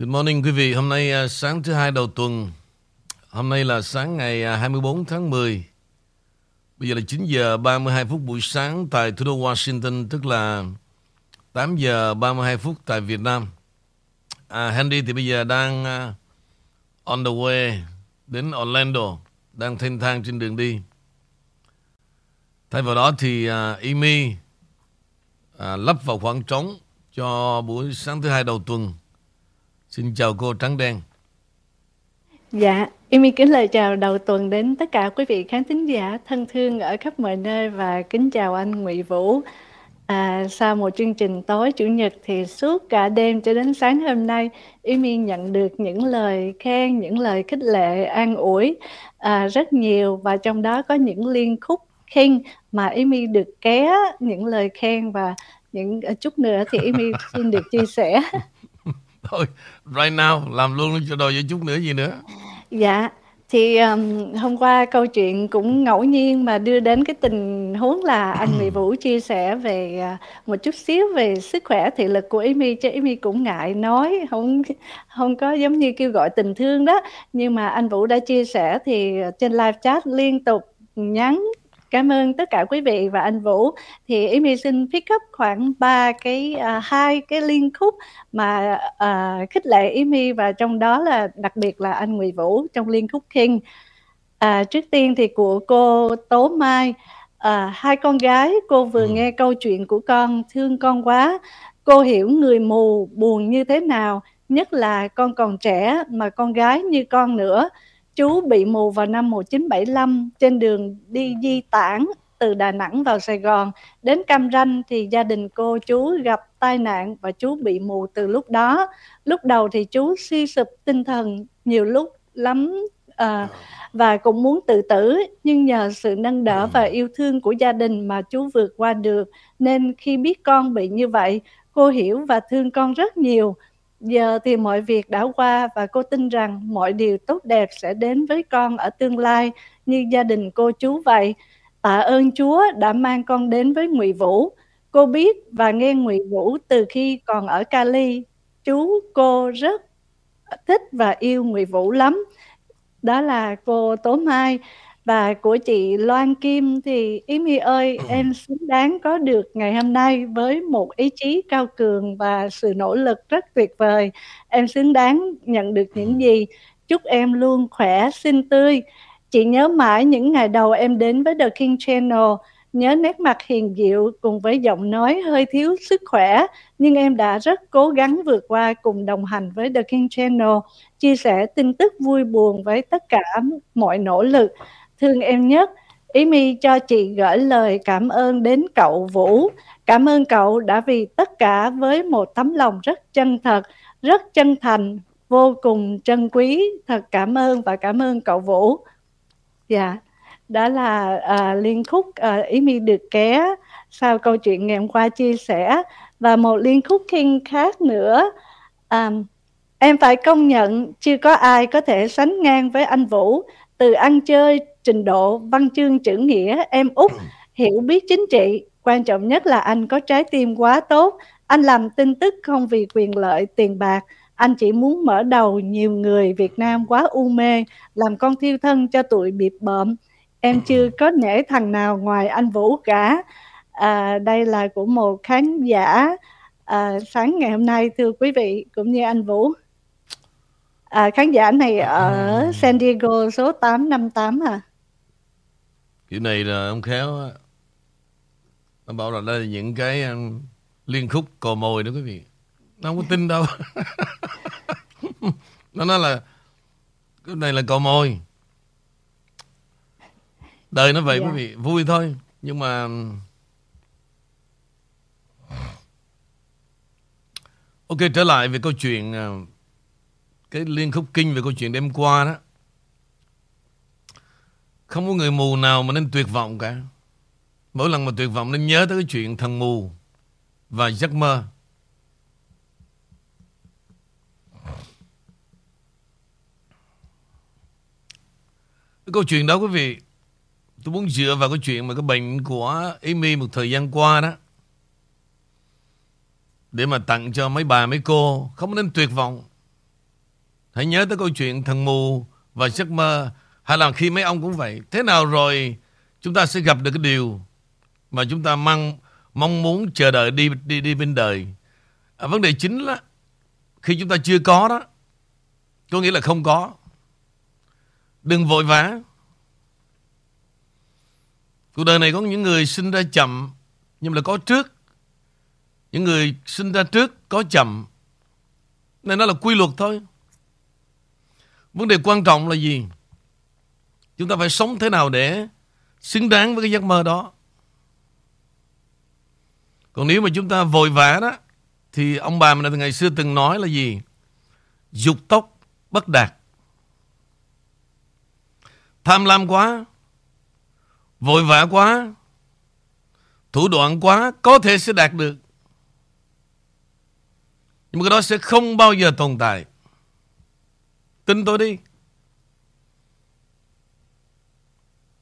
Good morning quý vị. Hôm nay à, sáng thứ hai đầu tuần. Hôm nay là sáng ngày à, 24 tháng 10. Bây giờ là 9 giờ 32 phút buổi sáng tại thủ đô Washington, tức là 8 giờ 32 phút tại Việt Nam. À, Henry thì bây giờ đang à, on the way đến Orlando, đang thanh thang trên đường đi. Thay vào đó thì uh, Amy uh, lắp vào khoảng trống cho buổi sáng thứ hai đầu tuần. Xin chào cô Trắng Đen. Dạ, em kính lời chào đầu tuần đến tất cả quý vị khán thính giả thân thương ở khắp mọi nơi và kính chào anh Ngụy Vũ. À, sau một chương trình tối chủ nhật thì suốt cả đêm cho đến sáng hôm nay, Amy nhận được những lời khen, những lời khích lệ, an ủi à, rất nhiều và trong đó có những liên khúc khen mà Amy được ké những lời khen và những chút nữa thì Amy xin được chia sẻ. Thôi, right now, làm luôn cho đòi với chút nữa gì nữa. Dạ, thì um, hôm qua câu chuyện cũng ngẫu nhiên mà đưa đến cái tình huống là anh Mỹ Vũ chia sẻ về uh, một chút xíu về sức khỏe thị lực của Amy cho Amy cũng ngại nói không không có giống như kêu gọi tình thương đó nhưng mà anh Vũ đã chia sẻ thì trên live chat liên tục nhắn Cảm ơn tất cả quý vị và anh Vũ. Thì Amy xin pick up khoảng ba cái uh, hai cái liên khúc mà uh, khích lệ Amy và trong đó là đặc biệt là anh Nguyễn Vũ trong liên khúc King. À, trước tiên thì của cô Tố Mai à, hai con gái cô vừa ừ. nghe câu chuyện của con thương con quá cô hiểu người mù buồn như thế nào nhất là con còn trẻ mà con gái như con nữa Chú bị mù vào năm 1975 trên đường đi di tản từ Đà Nẵng vào Sài Gòn. Đến Cam Ranh thì gia đình cô chú gặp tai nạn và chú bị mù từ lúc đó. Lúc đầu thì chú suy sụp tinh thần nhiều lúc lắm à, và cũng muốn tự tử. Nhưng nhờ sự nâng đỡ và yêu thương của gia đình mà chú vượt qua được nên khi biết con bị như vậy cô hiểu và thương con rất nhiều Giờ thì mọi việc đã qua và cô tin rằng mọi điều tốt đẹp sẽ đến với con ở tương lai, như gia đình cô chú vậy. Tạ ơn Chúa đã mang con đến với Ngụy Vũ. Cô biết và nghe Ngụy Vũ từ khi còn ở Cali. Chú cô rất thích và yêu Ngụy Vũ lắm. Đó là cô Tố Mai và của chị Loan Kim thì Ý My ơi ừ. em xứng đáng có được ngày hôm nay với một ý chí cao cường và sự nỗ lực rất tuyệt vời. Em xứng đáng nhận được những gì. Chúc em luôn khỏe xinh tươi. Chị nhớ mãi những ngày đầu em đến với The King Channel nhớ nét mặt hiền diệu cùng với giọng nói hơi thiếu sức khỏe nhưng em đã rất cố gắng vượt qua cùng đồng hành với The King Channel chia sẻ tin tức vui buồn với tất cả mọi nỗ lực thương em nhất Ý mi cho chị gửi lời cảm ơn đến cậu Vũ. Cảm ơn cậu đã vì tất cả với một tấm lòng rất chân thật, rất chân thành, vô cùng trân quý. Thật cảm ơn và cảm ơn cậu Vũ. Dạ, đó là à, liên khúc à, Ý mi được ké sau câu chuyện ngày hôm qua chia sẻ. Và một liên khúc kinh khác nữa. À, em phải công nhận chưa có ai có thể sánh ngang với anh Vũ từ ăn chơi trình độ văn chương chữ nghĩa em út hiểu biết chính trị. Quan trọng nhất là anh có trái tim quá tốt. Anh làm tin tức không vì quyền lợi tiền bạc. Anh chỉ muốn mở đầu nhiều người Việt Nam quá u mê làm con thiêu thân cho tụi bịp bợm. Em chưa có nể thằng nào ngoài anh Vũ cả. À, đây là của một khán giả. À, sáng ngày hôm nay thưa quý vị cũng như anh Vũ. À, khán giả này ở San Diego số 858 à kiểu này là ông khéo á. Nó bảo là đây là những cái um, liên khúc cò mồi đó quý vị. Nó không có tin đâu. Nó nói là cái này là cò mồi. Đời nó vậy yeah. quý dạ. vị vui thôi. Nhưng mà ok trở lại về câu chuyện uh, cái liên khúc kinh về câu chuyện đêm qua đó không có người mù nào mà nên tuyệt vọng cả. Mỗi lần mà tuyệt vọng nên nhớ tới cái chuyện thằng mù và giấc mơ. Cái câu chuyện đó quý vị, tôi muốn dựa vào cái chuyện mà cái bệnh của Amy một thời gian qua đó. Để mà tặng cho mấy bà mấy cô, không nên tuyệt vọng. Hãy nhớ tới câu chuyện thằng mù và giấc mơ. Hay là khi mấy ông cũng vậy. Thế nào rồi chúng ta sẽ gặp được cái điều mà chúng ta mong, mong muốn chờ đợi đi đi đi bên đời. À, vấn đề chính là khi chúng ta chưa có đó, có nghĩa là không có. Đừng vội vã. Cuộc đời này có những người sinh ra chậm nhưng là có trước. Những người sinh ra trước có chậm. Nên nó là quy luật thôi. Vấn đề quan trọng là gì? Chúng ta phải sống thế nào để xứng đáng với cái giấc mơ đó. Còn nếu mà chúng ta vội vã đó thì ông bà mình từ ngày xưa từng nói là gì? Dục tốc bất đạt. Tham lam quá, vội vã quá, thủ đoạn quá có thể sẽ đạt được. Nhưng mà cái đó sẽ không bao giờ tồn tại. Tin tôi đi.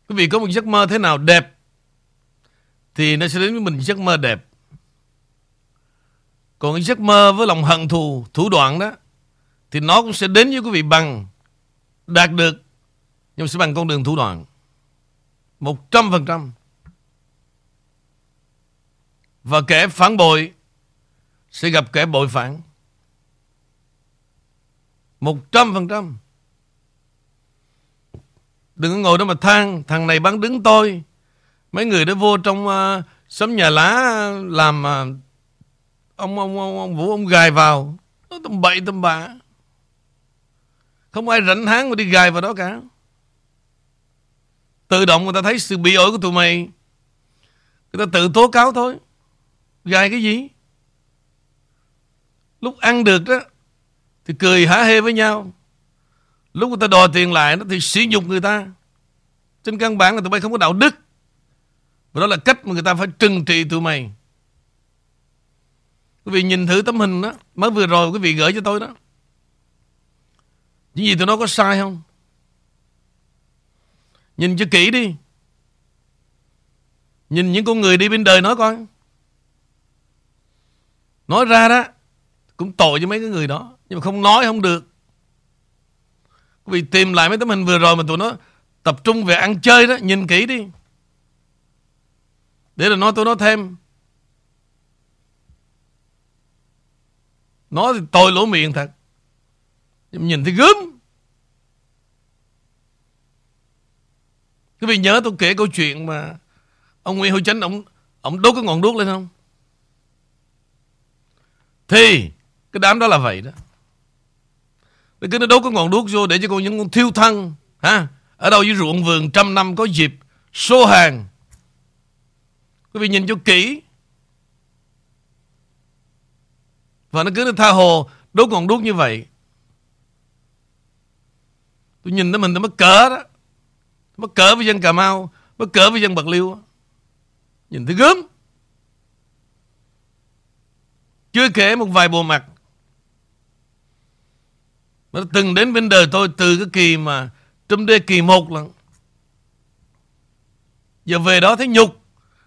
Quý vị có một giấc mơ thế nào đẹp thì nó sẽ đến với mình giấc mơ đẹp. Còn cái giấc mơ với lòng hận thù, thủ đoạn đó thì nó cũng sẽ đến với quý vị bằng đạt được nhưng sẽ bằng con đường thủ đoạn. Một trăm phần trăm. Và kẻ phản bội sẽ gặp kẻ bội phản. Một trăm phần trăm. Đừng có ngồi đó mà than Thằng này bán đứng tôi. Mấy người đó vô trong uh, Xóm nhà lá làm uh, ông, ông, ông, ông Vũ ông gài vào. Nó tầm bậy tầm bạ. Không ai rảnh háng mà đi gài vào đó cả. Tự động người ta thấy sự bị ổi của tụi mày. Người ta tự tố cáo thôi. Gài cái gì? Lúc ăn được đó Thì cười hả hê với nhau. Lúc người ta đòi tiền lại nó thì sử dụng người ta. Trên căn bản là tụi bay không có đạo đức. Và đó là cách mà người ta phải trừng trị tụi mày. Quý vị nhìn thử tấm hình đó. Mới vừa rồi quý vị gửi cho tôi đó. Những gì tụi nó có sai không? Nhìn cho kỹ đi. Nhìn những con người đi bên đời nói coi. Nói ra đó. Cũng tội cho mấy cái người đó. Nhưng mà không nói không được. Quý vị tìm lại mấy tấm hình vừa rồi mà tụi nó tập trung về ăn chơi đó, nhìn kỹ đi. Để rồi nói tụi nó thêm. Nói thì tôi lỗ miệng thật. Nhưng nhìn thấy gớm. Quý vị nhớ tôi kể câu chuyện mà ông Nguyễn Hữu Chánh ông ông đốt cái ngọn đuốc lên không? Thì cái đám đó là vậy đó. Để cứ nó đốt cái ngọn đuốc vô để cho con những con thiêu thân ha ở đâu với ruộng vườn trăm năm có dịp số hàng. Quý vị nhìn cho kỹ. Và nó cứ nó tha hồ đốt ngọn đuốc như vậy. Tôi nhìn nó mình tôi mất cỡ đó. Mất cỡ với dân Cà Mau mất cỡ với dân Bạc Liêu nhìn thấy gớm. Chưa kể một vài bộ mặt nó từng đến bên đời tôi từ cái kỳ mà Trump đê kỳ một lần. Giờ về đó thấy nhục.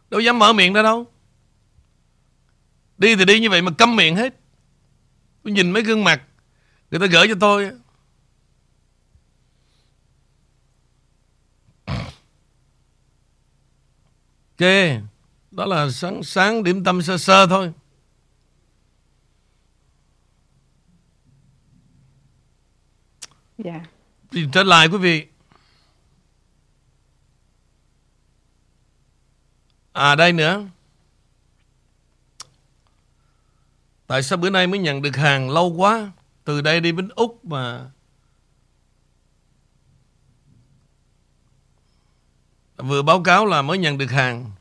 Đâu dám mở miệng ra đâu. Đi thì đi như vậy mà câm miệng hết. Tôi nhìn mấy gương mặt. Người ta gửi cho tôi. Ok. Đó là sáng sáng điểm tâm sơ sơ thôi. Dạ. Thì trở lại quý vị. À đây nữa. Tại sao bữa nay mới nhận được hàng lâu quá? Từ đây đi đến Úc mà vừa báo cáo là mới nhận được hàng.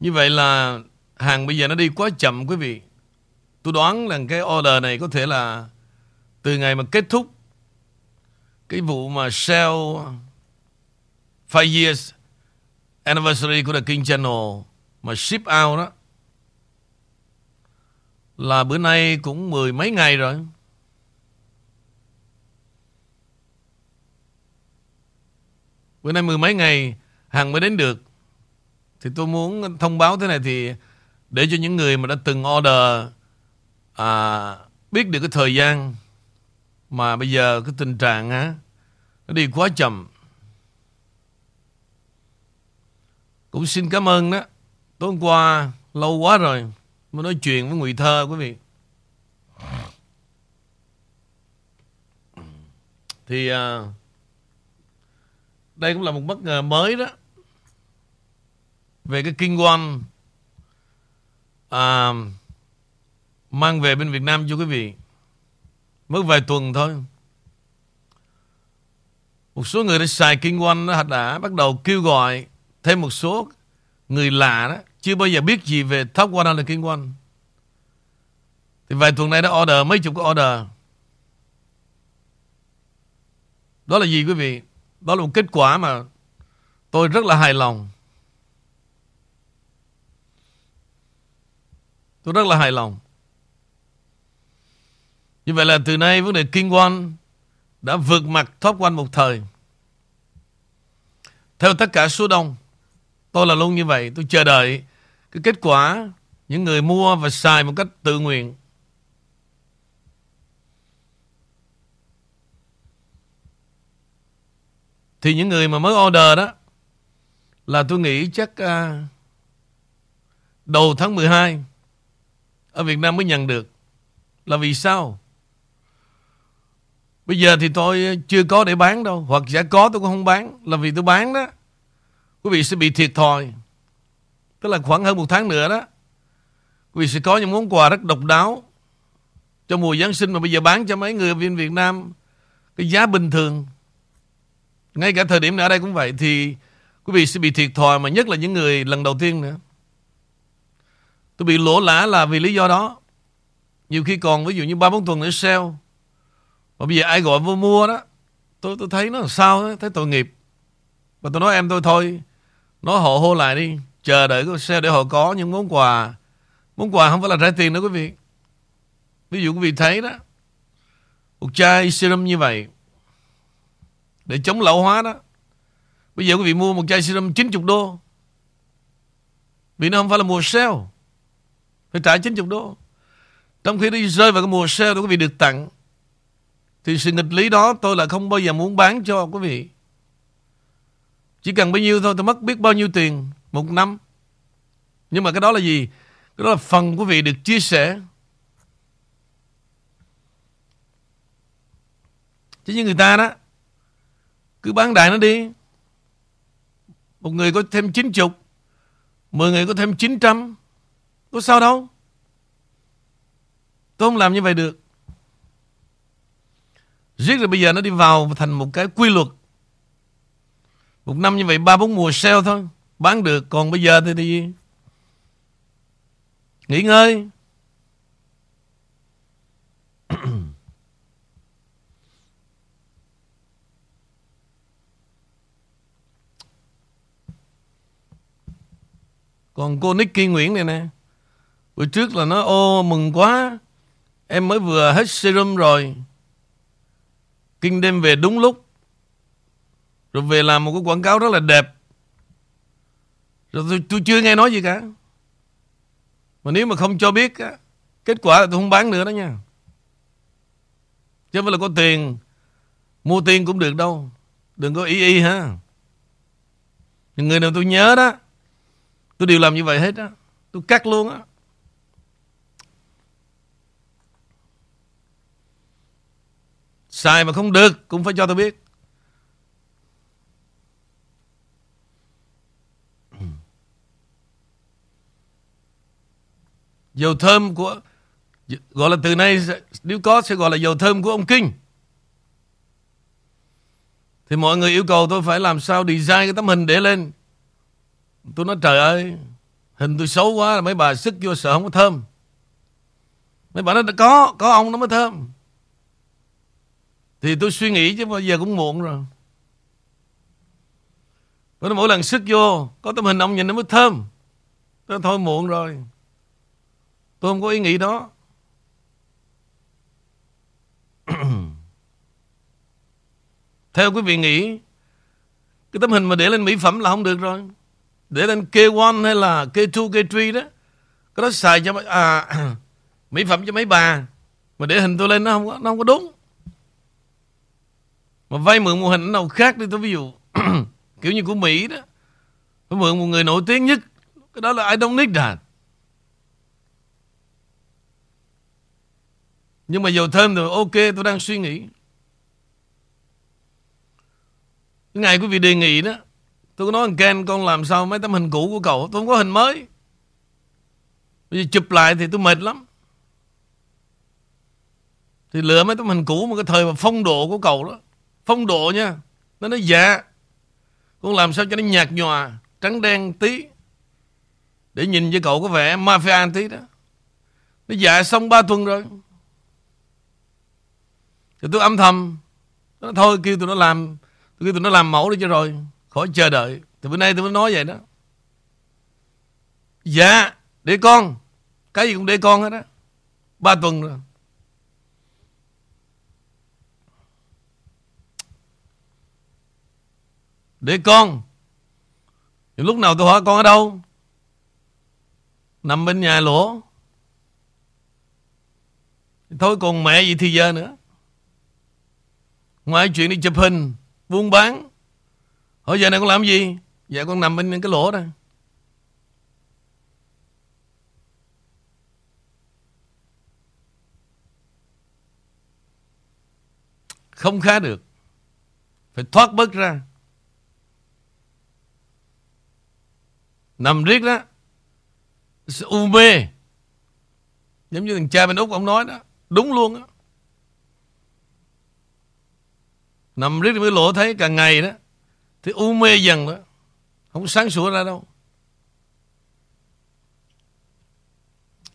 Như vậy là hàng bây giờ nó đi quá chậm quý vị. Tôi đoán là cái order này có thể là từ ngày mà kết thúc cái vụ mà Shell five years anniversary của The King Channel mà ship out đó là bữa nay cũng mười mấy ngày rồi. Bữa nay mười mấy ngày hàng mới đến được. Thì tôi muốn thông báo thế này thì để cho những người mà đã từng order à, biết được cái thời gian mà bây giờ cái tình trạng á Nó đi quá chậm. Cũng xin cảm ơn đó. Tối hôm qua lâu quá rồi Mới nói chuyện với Ngụy Thơ quý vị. Thì à, Đây cũng là một bất ngờ mới đó. Về cái kinh quan à, Mang về bên Việt Nam cho quý vị. Mới vài tuần thôi. Một số người đã xài kinh quan đã, đã bắt đầu kêu gọi Thêm một số người lạ đó Chưa bao giờ biết gì về Top 100 Kinh One Thì vài tuần nay đã order mấy chục cái order. Đó là gì quý vị? Đó là một kết quả mà Tôi rất là hài lòng. Tôi rất là hài lòng. Như vậy là từ nay vấn đề King One Đã vượt mặt Top One một thời. Theo tất cả số đông Tôi là luôn như vậy. Tôi chờ đợi cái kết quả Những người mua và xài một cách tự nguyện. Thì những người mà mới order đó Là tôi nghĩ chắc uh, Đầu tháng 12 Ở Việt Nam mới nhận được. Là vì sao? Bây giờ thì tôi ờ, chưa có để bán đâu. Hoặc sẽ có tôi cũng không bán. Là vì tôi bán đó. Quý vị sẽ bị thiệt thòi. Tức là khoảng hơn một tháng nữa đó, Quý vị sẽ có những món quà rất độc đáo Cho mùa Giáng sinh Mà bây giờ bán cho mấy người viên Việt Nam Cái giá bình thường. Ngay cả thời điểm ở đây cũng vậy, Thì quý vị sẽ bị thiệt thòi Mà nhất là những người lần đầu tiên nữa. Tôi bị lỗ lã là vì lý do đó. Nhiều khi còn, ví dụ như 3-4 tuần nữa sale mà bây giờ ai gọi vô mua đó Tôi tôi thấy nó làm sao đó, Thấy tội nghiệp. Và tôi nói em tôi thôi Nói họ hô lại đi Chờ đợi cái sale để họ có những món quà. Món quà không phải là trả tiền đâu quý vị. Ví dụ quý vị thấy đó Một chai serum như vậy Để chống lão hóa đó. Bây giờ quý vị mua một chai serum 90 đô. Vì nó không phải là mùa sale Phải trả 90 đô. Trong khi đi rơi vào cái mùa sale đó quý vị được tặng. Thì sự nghịch lý đó tôi là không bao giờ muốn bán cho quý vị. Chỉ cần bao nhiêu thôi tôi mất biết bao nhiêu tiền Một năm. Nhưng mà cái đó là gì? Cái đó là phần quý vị được chia sẻ. Chứ như người ta đó, Cứ bán đại nó đi. Một người có thêm 90 10 người có thêm 900 Có sao đâu. Tôi không làm như vậy được. Riết rồi bây giờ nó đi vào thành một cái quy luật. Một năm như vậy ba bốn mùa sale thôi Bán được. Còn bây giờ thì, thì Nghỉ ngơi. Còn cô Nicky Nguyễn này nè Bữa trước là nó ô mừng quá Em mới vừa hết serum rồi. Kinh đêm về đúng lúc. Rồi về làm một cái quảng cáo rất là đẹp. Rồi tôi, tôi chưa nghe nói gì cả. Mà nếu mà không cho biết á, Kết quả là tôi không bán nữa đó nha. Chứ không phải là có tiền. Mua tiền cũng được đâu. Đừng có ý y ha. Những người nào tôi nhớ đó Tôi đều làm như vậy hết á. Tôi cắt luôn á. Xài mà không được, Cũng phải cho tôi biết. Dầu thơm của, Gọi là từ nay Nếu có sẽ gọi là dầu thơm của ông Kinh. Thì mọi người yêu cầu tôi phải làm sao Design cái tấm hình để lên. Tôi nói, trời ơi, Hình tôi xấu quá, Mấy bà sức vô sợ không có thơm. Mấy bà nói có Có ông nó mới thơm. Thì tôi suy nghĩ chứ bây giờ cũng muộn rồi. Bởi mỗi lần sức vô Có tấm hình ông nhìn nó mới thơm. Tôi thôi muộn rồi. Tôi không có ý nghĩ đó. Theo quý vị nghĩ Cái tấm hình mà để lên mỹ phẩm là không được rồi. Để lên K1 hay là K2, K3 đó Cái đó xài cho à, mỹ phẩm cho mấy bà. Mà để hình tôi lên nó không có, nó không có đúng mà vay mượn một hình nào khác đi, tôi ví dụ, kiểu như của Mỹ đó. Tôi mượn một người nổi tiếng nhất, cái đó là I don't need that. Nhưng mà dầu thơm rồi, ok, tôi đang suy nghĩ. Cái ngày quý vị đề nghị đó, tôi có nói anh Ken, con làm sao mấy tấm hình cũ của cậu? Tôi không có hình mới. Bây giờ chụp lại thì tôi mệt lắm. Thì lựa mấy tấm hình cũ mà cái thời mà phong độ của cậu đó phong độ nha. Nó nói dạ. Con làm sao cho nó nhạt nhòa, trắng đen tí. Để nhìn với cậu có vẻ mafia tí đó. Nó dạ xong 3 tuần rồi. Thì tôi âm thầm. Nó thôi, kêu tụi nó làm tôi kêu tụi nó làm mẫu đi cho rồi. Khỏi chờ đợi. Thì bữa nay tôi mới nói vậy đó. Dạ để con. Cái gì cũng để con hết á. Ba tuần rồi. Để con. Những lúc nào tôi hỏi con ở đâu? Nằm bên nhà lỗ. Thôi còn mẹ gì thì giờ nữa. Ngoài chuyện đi chụp hình, Buôn bán. Hỏi giờ này con làm gì? Dạ con nằm bên cái lỗ đó. Không khá được. Phải thoát bớt ra. Nằm riết đó. U mê. Giống như thằng cha bên Úc ông nói đó. Đúng luôn á. Nằm riết mới lộ thấy càng ngày đó. Thì u mê dần đó. Không sáng sủa ra đâu.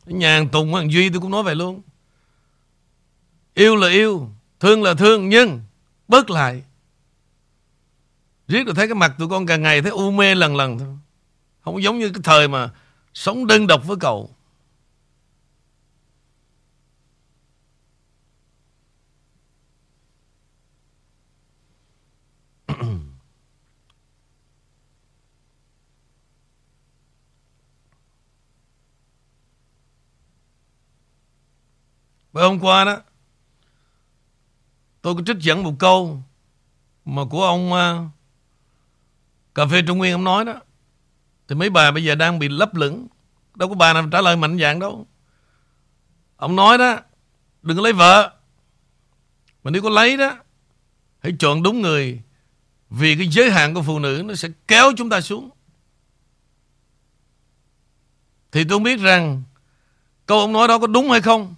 Nhàn Tùng Hoàng Duy tôi cũng nói vậy luôn. Yêu là yêu, Thương là thương, Nhưng bớt lại. Riết rồi thấy cái mặt tụi con càng ngày Thấy u mê lần lần thôi. Không giống như cái thời mà Sống đơn độc với cậu. Bởi hôm qua đó Tôi có trích dẫn một câu Mà của ông uh, Cà phê Trung Nguyên ông nói đó. Thì mấy bà bây giờ đang bị lấp lửng. Đâu có bà nào trả lời mạnh dạng đâu. Ông nói đó, Đừng có lấy vợ. Mà nếu có lấy đó, Hãy chọn đúng người. Vì cái giới hạn của phụ nữ Nó sẽ kéo chúng ta xuống. Thì tôi biết rằng Câu ông nói đó có đúng hay không.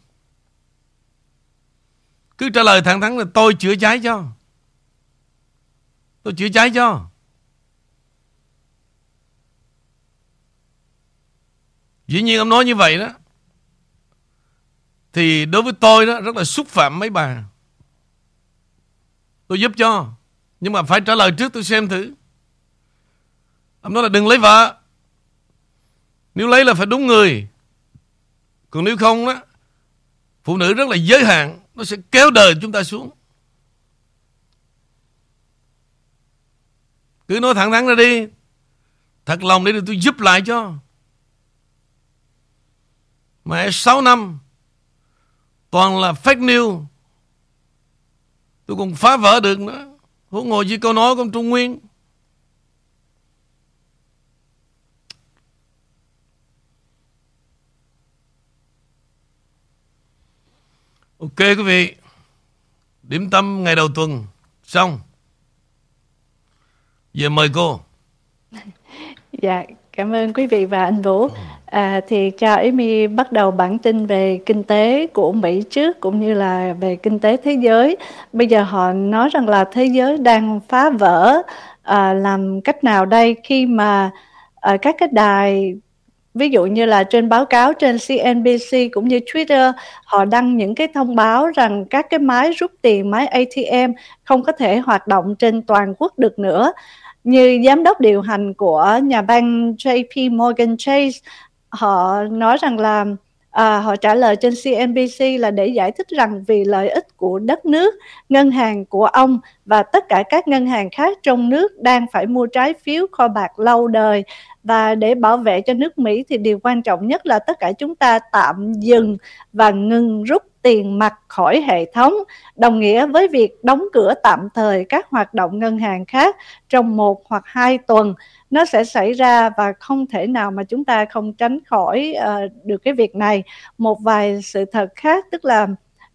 Cứ trả lời thẳng thắn là tôi chữa cháy cho. Tôi chữa cháy cho. Dĩ nhiên ông nói như vậy đó. Thì đối với tôi đó, rất là xúc phạm mấy bà. Tôi giúp cho. Nhưng mà phải trả lời trước tôi xem thử. Ông nói là đừng lấy vợ. Nếu lấy là phải đúng người. Còn nếu không đó, Phụ nữ rất là giới hạn, nó sẽ kéo đời chúng ta xuống cứ nói thẳng thắn ra đi thật lòng để tôi giúp lại cho mà 6 năm toàn là fake news. Tôi còn phá vỡ được nữa. Huống ngồi với câu nói của ông Trung Nguyên. Ok quý vị Điểm tâm ngày đầu tuần Xong. Giờ mời cô. Dạ cảm ơn quý vị và anh Vũ à, Thì cho Amy bắt đầu bản tin về kinh tế của Mỹ trước Cũng như là về kinh tế thế giới. Bây giờ họ nói rằng là thế giới đang phá vỡ à, Làm cách nào đây? Khi mà à, các cái đài ví dụ như là trên báo cáo trên CNBC cũng như Twitter họ đăng những cái thông báo rằng các cái máy rút tiền máy ATM không có thể hoạt động trên toàn quốc được nữa. Như giám đốc điều hành của nhà bang JP Morgan Chase họ nói rằng là à, họ trả lời trên CNBC là để giải thích rằng vì lợi ích của đất nước, ngân hàng của ông và tất cả các ngân hàng khác trong nước đang phải mua trái phiếu kho bạc lâu đời và để bảo vệ cho nước Mỹ thì điều quan trọng nhất là tất cả chúng ta tạm dừng và ngừng rút tiền mặt khỏi hệ thống, đồng nghĩa với việc đóng cửa tạm thời các hoạt động ngân hàng khác trong một hoặc hai tuần. Nó sẽ xảy ra và không thể nào mà chúng ta không tránh khỏi uh, được cái việc này. Một vài sự thật khác tức là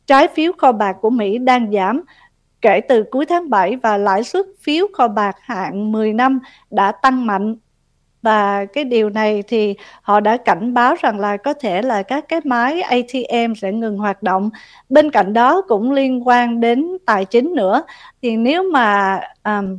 trái phiếu kho bạc của Mỹ đang giảm kể từ cuối tháng 7 và lãi suất phiếu kho bạc hạn 10 năm đã tăng mạnh và cái điều này thì họ đã cảnh báo rằng là có thể là các cái máy ATM sẽ ngừng hoạt động. Bên cạnh đó cũng liên quan đến tài chính nữa thì nếu mà um,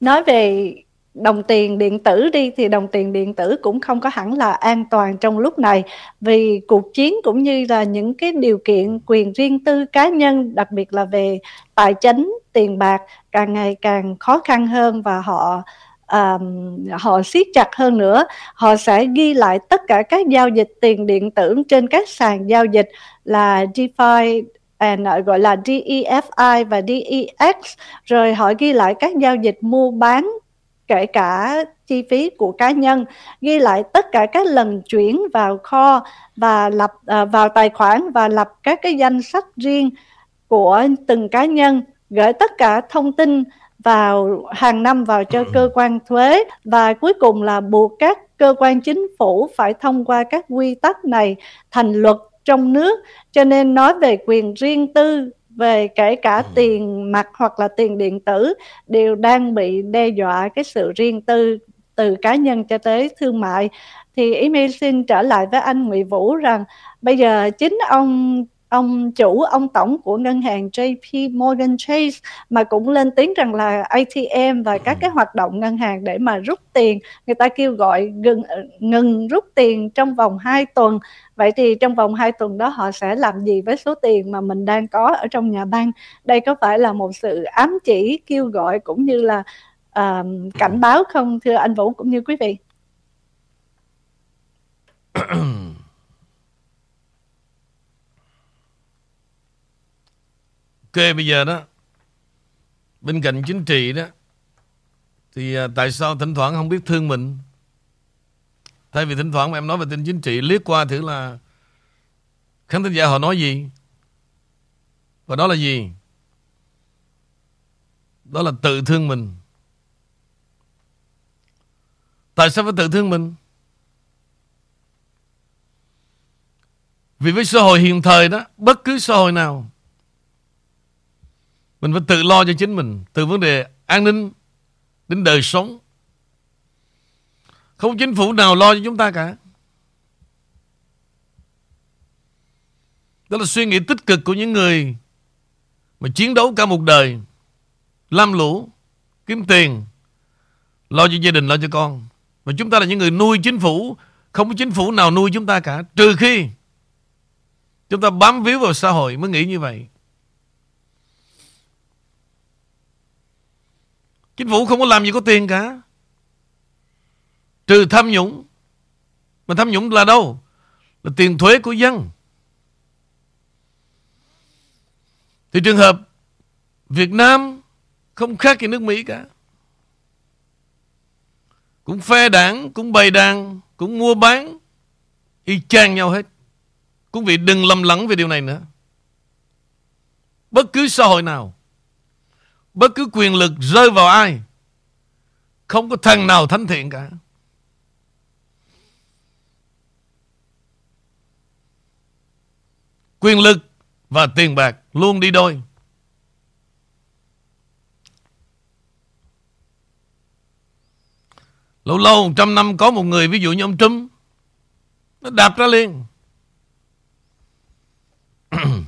nói về đồng tiền điện tử đi thì đồng tiền điện tử cũng không có hẳn là an toàn trong lúc này. Vì cuộc chiến cũng như là những cái điều kiện quyền riêng tư cá nhân đặc biệt là về tài chính tiền bạc càng ngày càng khó khăn hơn và họ um, họ siết chặt hơn nữa. Họ sẽ ghi lại tất cả các giao dịch tiền điện tử trên các sàn giao dịch là DeFi and ờ, gọi là DEFI và DEX rồi họ ghi lại các giao dịch mua bán kể cả chi phí của cá nhân ghi lại tất cả các lần chuyển vào kho và lập à, vào tài khoản và lập các cái danh sách riêng của từng cá nhân gửi tất cả thông tin vào hàng năm vào cho cơ quan thuế và cuối cùng là buộc các cơ quan chính phủ phải thông qua các quy tắc này thành luật trong nước. Cho nên nói về quyền riêng tư về kể cả ừ. tiền mặt hoặc là tiền điện tử đều đang bị đe dọa cái sự riêng tư từ cá nhân cho tới thương mại thì email xin trở lại với anh Nguyễn Vũ rằng bây giờ chính ông ông chủ ông tổng của ngân hàng JP Morgan Chase mà cũng lên tiếng rằng là ATM và các cái hoạt động ngân hàng để mà rút tiền. Người ta kêu gọi ngừng ngừng rút tiền trong vòng 2 tuần. Vậy thì trong vòng 2 tuần đó họ sẽ làm gì với số tiền mà mình đang có ở trong nhà băng? Đây có phải là một sự ám chỉ kêu gọi cũng như là uh, cảnh báo không thưa anh Vũ cũng như quý vị? bây giờ đó, Bên cạnh chính trị đó, Thì à, tại sao thỉnh thoảng không biết thương mình? Thay vì thỉnh thoảng mà em nói về tin chính trị, Liếc qua thử là Khán thính giả họ nói gì? Và đó là gì? Đó là tự thương mình. Tại sao phải tự thương mình? Vì với xã hội hiện thời đó, Bất cứ xã hội nào mình phải tự lo cho chính mình Từ vấn đề an ninh Đến đời sống. Không chính phủ nào lo cho chúng ta cả. Đó là suy nghĩ tích cực của những người Mà chiến đấu cả một đời Lam lũ Kiếm tiền Lo cho gia đình, lo cho con. Mà chúng ta là những người nuôi chính phủ Không có chính phủ nào nuôi chúng ta cả. Trừ khi Chúng ta bám víu vào xã hội mới nghĩ như vậy. Chính phủ không có làm gì có tiền cả. Trừ tham nhũng. Mà tham nhũng là đâu? Là tiền thuế của dân. Thì trường hợp Việt Nam không khác gì nước Mỹ cả. Cũng phe đảng, cũng bày đàn, cũng mua bán. Y chang nhau hết. Cũng vì đừng lầm lẫn về điều này nữa. Bất cứ xã hội nào Bất cứ quyền lực rơi vào ai, Không có thằng nào thánh thiện cả. Quyền lực và tiền bạc luôn đi đôi. Lâu lâu, trăm năm có một người, Ví dụ như ông Trump, Nó đạp ra liền.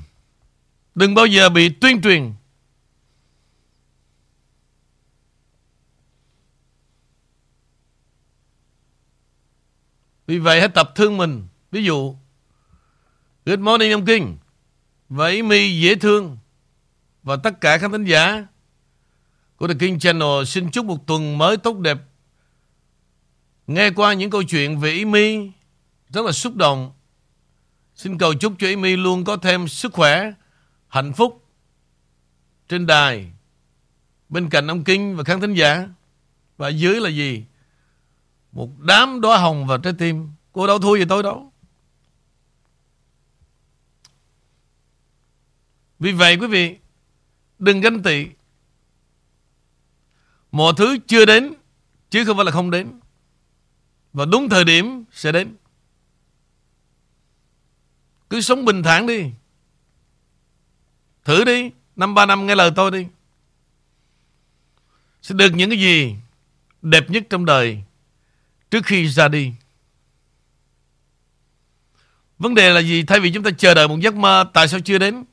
Đừng bao giờ bị tuyên truyền Vì vậy hãy tập thương mình. Ví dụ, Good morning ông Kinh. Vậy mi dễ thương. Và tất cả các thính giả của The King Channel xin chúc một tuần mới tốt đẹp. Nghe qua những câu chuyện về Amy rất là xúc động. Xin cầu chúc cho Amy luôn có thêm sức khỏe, hạnh phúc trên đài bên cạnh ông Kinh và khán thính giả. Và dưới là gì? Một đám đóa hồng vào trái tim Cô đâu thua gì tôi đâu Vì vậy quý vị, đừng ganh tị. Mọi thứ chưa đến, chứ không phải là không đến. Và đúng thời điểm sẽ đến. Cứ sống bình thản đi. Thử đi, năm ba năm nghe lời tôi đi. Sẽ được những cái gì đẹp nhất trong đời trước khi ra đi. Vấn đề là gì? Thay vì chúng ta chờ đợi một giấc mơ, tại sao chưa đến?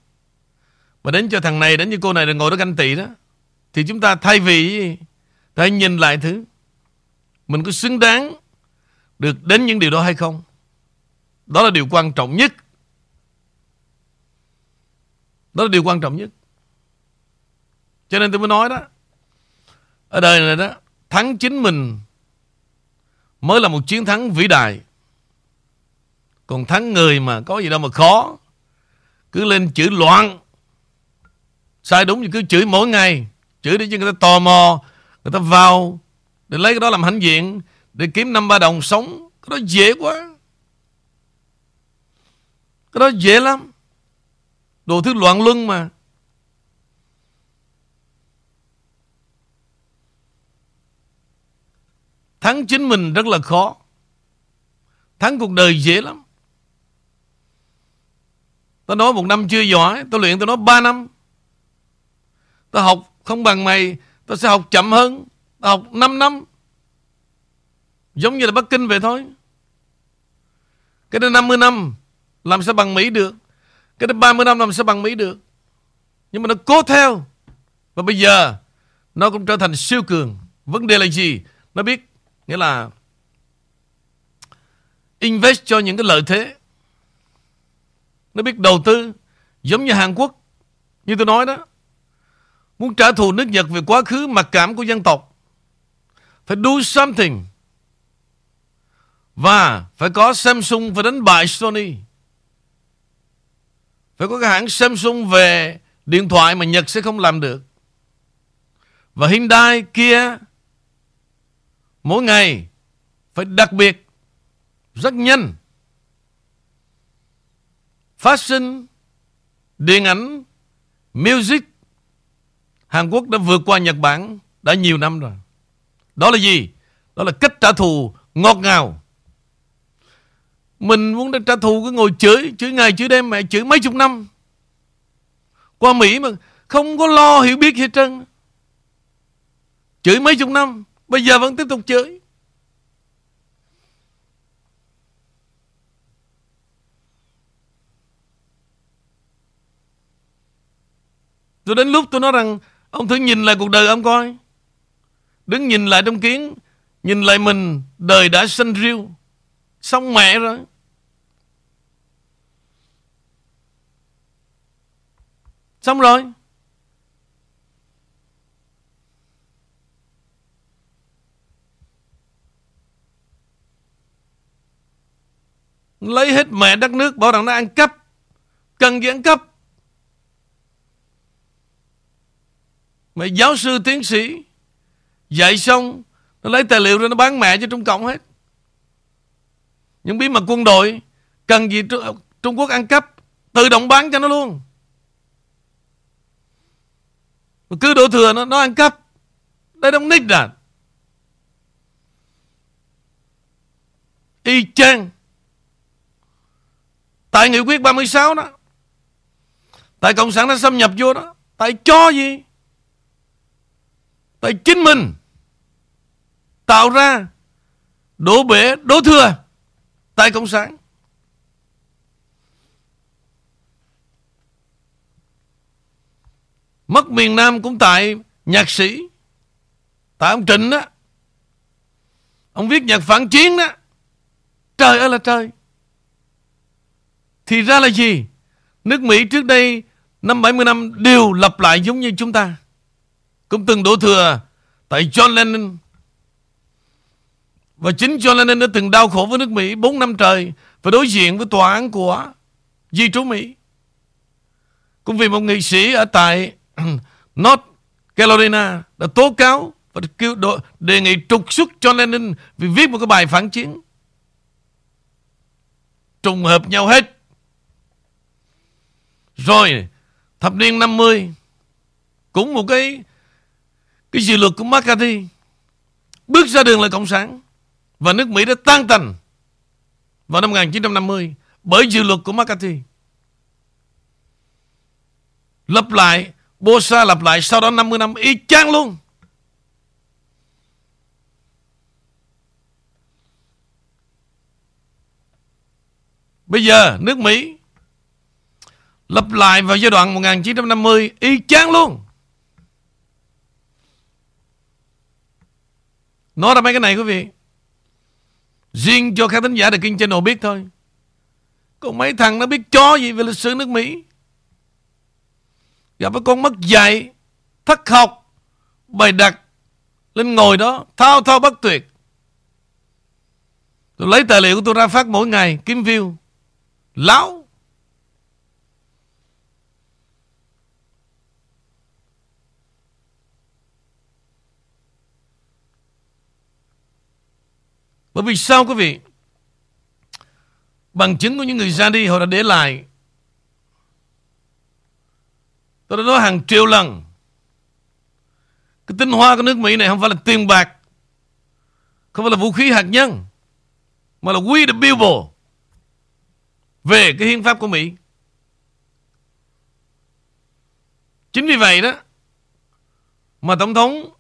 Mà đến cho thằng này, đến như cô này rồi ngồi đó ganh tị đó. Thì chúng ta thay vì hãy nhìn lại thứ mình có xứng đáng được đến những điều đó hay không? Đó là điều quan trọng nhất. Đó là điều quan trọng nhất. Cho nên tôi mới nói đó. Ở đời này đó, thắng chính mình mới là một chiến thắng vĩ đại. Còn thắng người mà có gì đâu mà khó. Cứ lên chửi loạn. Sai đúng thì cứ chửi mỗi ngày. Chửi để cho người ta tò mò. Người ta vào để lấy cái đó làm hãnh diện. Để kiếm năm ba đồng sống. Cái đó dễ quá. Cái đó dễ lắm. Đồ thứ loạn luân mà. Thắng chính mình rất là khó. Thắng cuộc đời dễ lắm. Tôi nói một năm chưa giỏi, tôi luyện tôi nói ba năm. Tôi học không bằng mày, tôi sẽ học chậm hơn. Tôi học 5 năm. Giống như là Bắc Kinh vậy thôi. Cái đó 50 năm làm sao bằng Mỹ được. Cái đó 30 năm làm sao bằng Mỹ được. Nhưng mà nó cố theo. Và bây giờ nó cũng trở thành siêu cường. Vấn đề là gì? Nó biết nghĩa là invest cho những cái lợi thế. Nó biết đầu tư giống như Hàn Quốc. Như tôi nói đó. Muốn trả thù nước Nhật về quá khứ mặc cảm của dân tộc. Phải do something. Và phải có Samsung phải đánh bại Sony. Phải có cái hãng Samsung về điện thoại mà Nhật sẽ không làm được. Và Hyundai, kia mỗi ngày phải đặc biệt rất nhanh. phát sinh điện ảnh, music Hàn Quốc đã vượt qua Nhật Bản đã nhiều năm rồi. Đó là gì? Đó là cách trả thù ngọt ngào. Mình muốn trả thù cứ ngồi chửi, chửi ngày chửi đêm mẹ chửi mấy chục năm. Qua Mỹ mà không có lo hiểu biết gì hết trơn. Chửi mấy chục năm, bây giờ vẫn tiếp tục chửi. Rồi đến lúc tôi nói rằng, Ông thử nhìn lại cuộc đời ông coi. Đứng nhìn lại trong kiến, Nhìn lại mình, Đời đã xanh riêu Xong mẹ rồi. Xong rồi. Lấy hết mẹ đất nước Bảo rằng nó ăn cắp Cần gì ăn cắp? Mày giáo sư tiến sĩ Dạy xong Nó lấy tài liệu ra nó bán mẹ cho Trung Cộng hết. Những bí mật quân đội Cần gì Trung Quốc ăn cắp Tự động bán cho nó luôn. Mà cứ đổ thừa nó, nó ăn cắp. Đây đông nít à Y chang Tại nghị quyết 36 đó Tại Cộng sản đã xâm nhập vô đó Tại cho gì Tại chính mình tạo ra đổ bể, đổ thừa tại Cộng sản. Mất miền Nam cũng tại nhạc sĩ. Tại ông Trịnh đó. Ông viết nhạc phản chiến đó. Trời ơi là trời. Thì ra là gì? Nước Mỹ trước đây năm 70 năm đều lặp lại giống như chúng ta cũng từng đổ thừa tại John Lennon. Và chính John Lennon đã từng đau khổ với nước Mỹ 4 năm trời và đối diện với tòa án của di trú Mỹ. Cũng vì một nghị sĩ ở tại North Carolina đã tố cáo và kêu đồ, đề nghị trục xuất John Lennon vì viết một cái bài phản chiến. Trùng hợp nhau hết. Rồi thập niên 50 cũng một cái cái dự luật của McCarthy bước ra đường là cộng sản và nước Mỹ đã tan tành vào năm 1950 bởi dự luật của McCarthy. lập lại, Bosa lập lại sau đó 50 năm y chang luôn. Bây giờ nước Mỹ lặp lại vào giai đoạn 1950 y chang luôn. Nói ra mấy cái này quý vị. Riêng cho các thính giả được kinh channel biết thôi. Còn mấy thằng nó biết chó gì về lịch sử nước Mỹ. Gặp cái con mất dạy, thất học, bày đặt, lên ngồi đó, thao thao bất tuyệt. Tôi lấy tài liệu của tôi ra phát mỗi ngày, kiếm view. Láo. Bởi vì sao, quý vị? Bằng chứng của những người ra đi, họ đã để lại. Tôi đã nói hàng triệu lần. Cái tinh hoa của nước Mỹ này không phải là tiền bạc. Không phải là vũ khí hạt nhân. Mà là we the people. Về cái hiến pháp của Mỹ. Chính vì vậy đó. Mà Tổng thống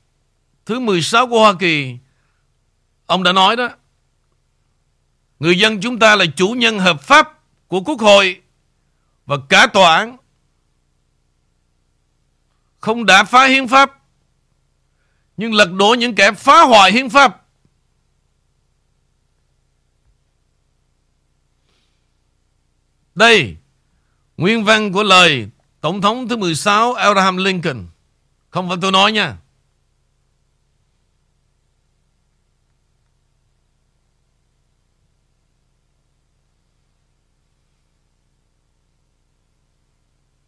thứ 16 của Hoa Kỳ, Ông đã nói đó Người dân chúng ta là chủ nhân hợp pháp của Quốc hội và cả tòa án. Không đã phá hiến pháp, nhưng lật đổ những kẻ phá hoại hiến pháp. Đây, nguyên văn của lời Tổng thống thứ 16 Abraham Lincoln. Không phải tôi nói nha.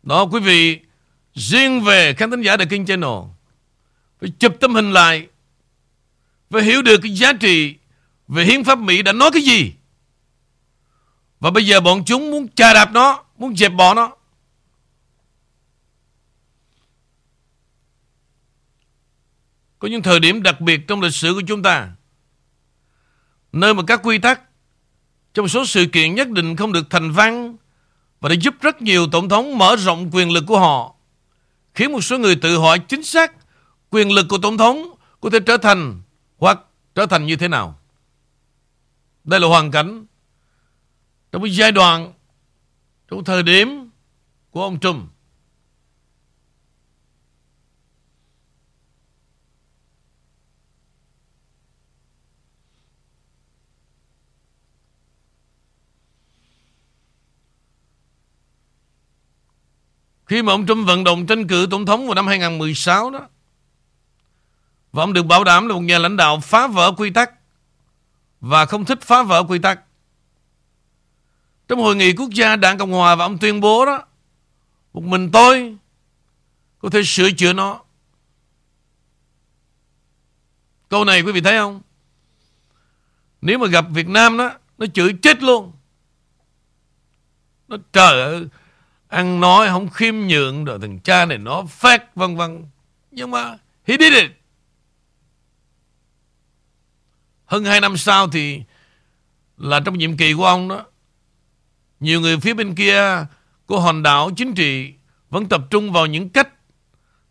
Đó, quý vị, Riêng về khán thính giả The King Channel, Phải chụp tấm hình lại, Phải hiểu được cái giá trị Về hiến pháp Mỹ đã nói cái gì. Và bây giờ bọn chúng muốn trà đạp nó, Muốn dẹp bỏ nó. Có những thời điểm đặc biệt trong lịch sử của chúng ta, Nơi mà các quy tắc Trong số sự kiện nhất định không được thành văn và đã giúp rất nhiều tổng thống mở rộng quyền lực của họ, khiến một số người tự hỏi chính xác quyền lực của tổng thống có thể trở thành hoặc trở thành như thế nào. Đây là hoàn cảnh trong một giai đoạn, trong thời điểm của ông Trump. Khi mà ông Trump vận động tranh cử tổng thống vào năm 2016 đó, Và ông được bảo đảm là một nhà lãnh đạo phá vỡ quy tắc Và không thích phá vỡ quy tắc. Trong hội nghị quốc gia đảng Cộng Hòa và ông tuyên bố đó, Một mình tôi có thể sửa chữa nó. Câu này quý vị thấy không? Nếu mà gặp Việt Nam đó, Nó chửi chết luôn. Nó trời ơi ăn nói không khiêm nhượng rồi thằng cha này nó phát, vân vân. Nhưng mà he did it. Hơn hai năm sau thì là trong nhiệm kỳ của ông đó, nhiều người phía bên kia của hòn đảo chính trị vẫn tập trung vào những cách.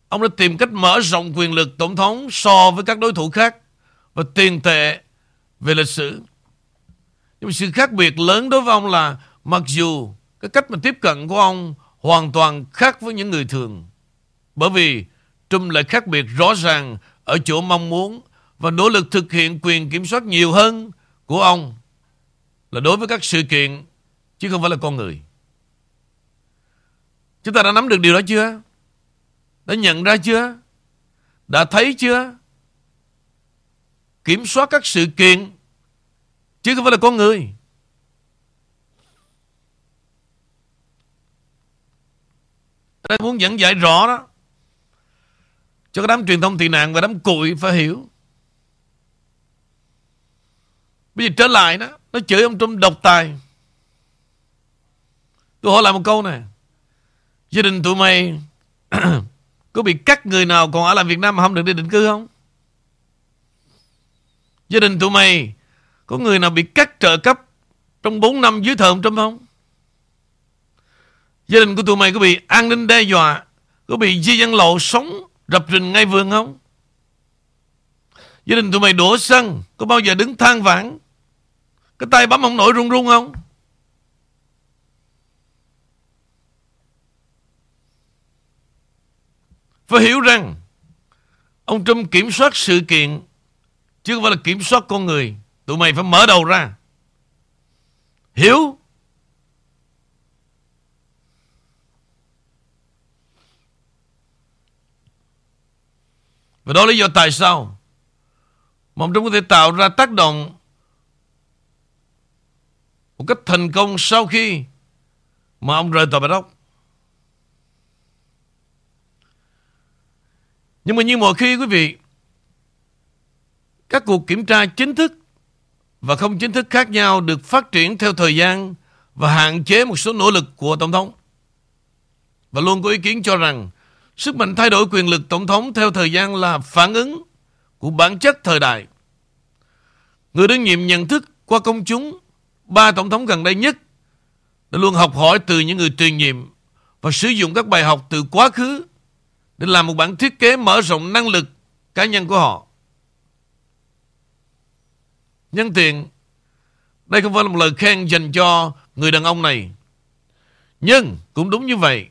Ông đã tìm cách mở rộng quyền lực tổng thống so với các đối thủ khác và tiền tệ về lịch sử. Nhưng mà sự khác biệt lớn đối với ông là mặc dù cái cách mà tiếp cận của ông hoàn toàn khác với những người thường. Bởi vì Trump lại khác biệt rõ ràng ở chỗ mong muốn và nỗ lực thực hiện quyền kiểm soát nhiều hơn của ông là đối với các sự kiện, chứ không phải là con người. Chúng ta đã nắm được điều đó chưa? Đã nhận ra chưa? Đã thấy chưa? Kiểm soát các sự kiện, chứ không phải là con người. Đây muốn dẫn dạy rõ đó Cho cái đám truyền thông tị nạn và đám cụi phải hiểu Bây giờ trở lại đó, Nó chửi ông Trump độc tài Tôi hỏi lại một câu này Gia đình tụi mày có bị cắt người nào còn ở lại Việt Nam mà không được đi định cư không? Gia đình tụi mày có người nào bị cắt trợ cấp trong 4 năm dưới thời ông Trump không? Gia đình của tụi mày có bị an ninh đe dọa, có bị di dân lộ sống rập rình ngay vườn không? Gia đình tụi mày đổ xăng Có bao giờ đứng than vãn? Cái tay bấm không nổi run run không? Phải hiểu rằng Ông Trump kiểm soát sự kiện Chứ không phải là kiểm soát con người. Tụi mày phải mở đầu ra. Hiểu Và đó là lý do tại sao mà ông Trump có thể tạo ra tác động một cách thành công sau khi mà ông rời tòa bạch ốc. Nhưng mà như mọi khi quý vị, các cuộc kiểm tra chính thức và không chính thức khác nhau được phát triển theo thời gian và hạn chế một số nỗ lực của Tổng thống. Và luôn có ý kiến cho rằng sức mạnh thay đổi quyền lực Tổng thống theo thời gian là phản ứng của bản chất thời đại. Người đương nhiệm nhận thức qua công chúng ba tổng thống gần đây nhất đã luôn học hỏi từ những người truyền nhiệm và sử dụng các bài học từ quá khứ để làm một bản thiết kế mở rộng năng lực cá nhân của họ. Nhân tiện, đây không phải là một lời khen dành cho người đàn ông này. Nhưng cũng đúng như vậy,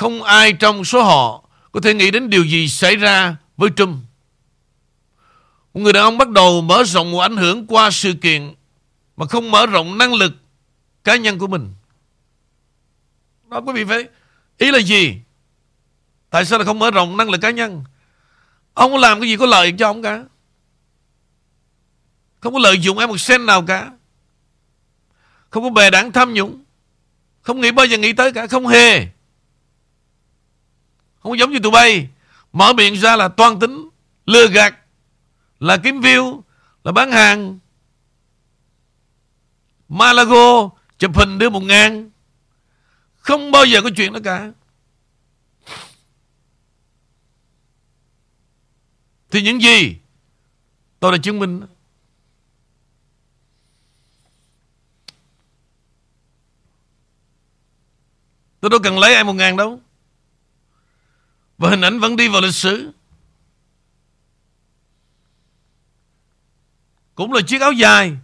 không ai trong số họ có thể nghĩ đến điều gì xảy ra với Trump. Một người đàn ông bắt đầu mở rộng một ảnh hưởng qua sự kiện mà không mở rộng năng lực cá nhân của mình. Đó, quý vị phải ý là gì? Tại sao là không mở rộng năng lực cá nhân? Ông làm cái gì có lợi cho ông cả. Không có lợi dụng em một sen nào cả. Không có bề đảng tham nhũng. Không nghĩ bao giờ nghĩ tới cả. Không hề. Không giống như tụi bay. Mở miệng ra là toan tính. Lừa gạt là kiếm view, là bán hàng. Malago chụp hình đưa một ngàn. Không bao giờ có chuyện đó cả. Thì những gì tôi đã chứng minh Tôi đâu cần lấy ai một ngàn đâu và hình ảnh vẫn đi vào lịch sử. Cũng là chiếc áo dài.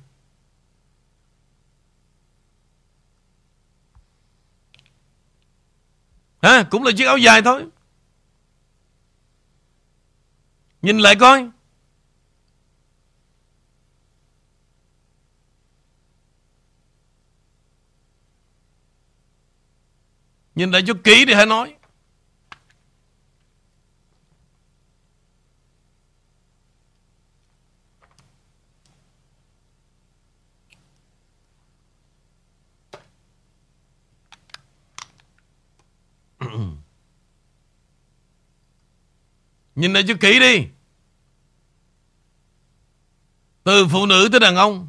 Ha Cũng là chiếc áo dài thôi. Nhìn lại coi. Nhìn lại cho kỹ thì hãy nói. Nhìn lại cho kỹ đi. Từ phụ nữ tới đàn ông.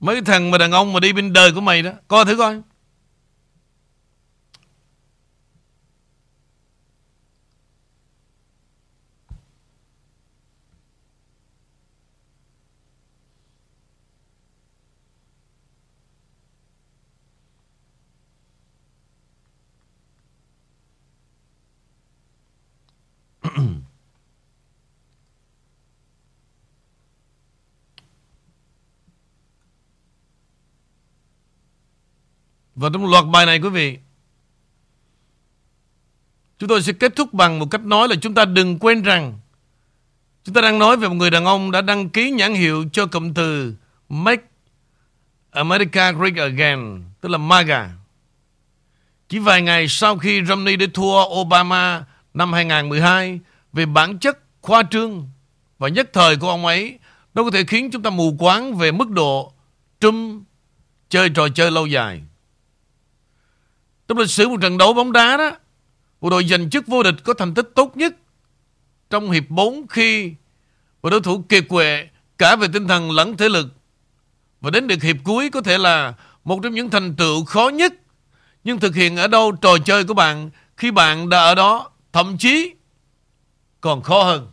Mấy thằng mà đàn ông mà đi bên đời của mày đó Coi thử coi. Và trong loạt bài này, quý vị. Chúng tôi sẽ kết thúc bằng một cách nói là chúng ta đừng quên rằng, Chúng ta đang nói về một người đàn ông đã đăng ký nhãn hiệu cho cụm từ Make America Great Again, Tức là MAGA. Chỉ vài ngày sau khi Romney đã thua Obama năm 2012 Về bản chất khoa trương, và nhất thời của ông ấy, Nó có thể khiến chúng ta mù quáng về mức độ Trump chơi trò chơi lâu dài trong lịch sử một trận đấu bóng đá đó, bộ đội giành chức vô địch có thành tích tốt nhất trong hiệp 4 khi bộ đối thủ kiệt quệ cả về tinh thần lẫn thể lực. Và đến được hiệp cuối có thể là một trong những thành tựu khó nhất Nhưng thực hiện ở đâu trò chơi của bạn khi bạn đã ở đó, thậm chí còn khó hơn.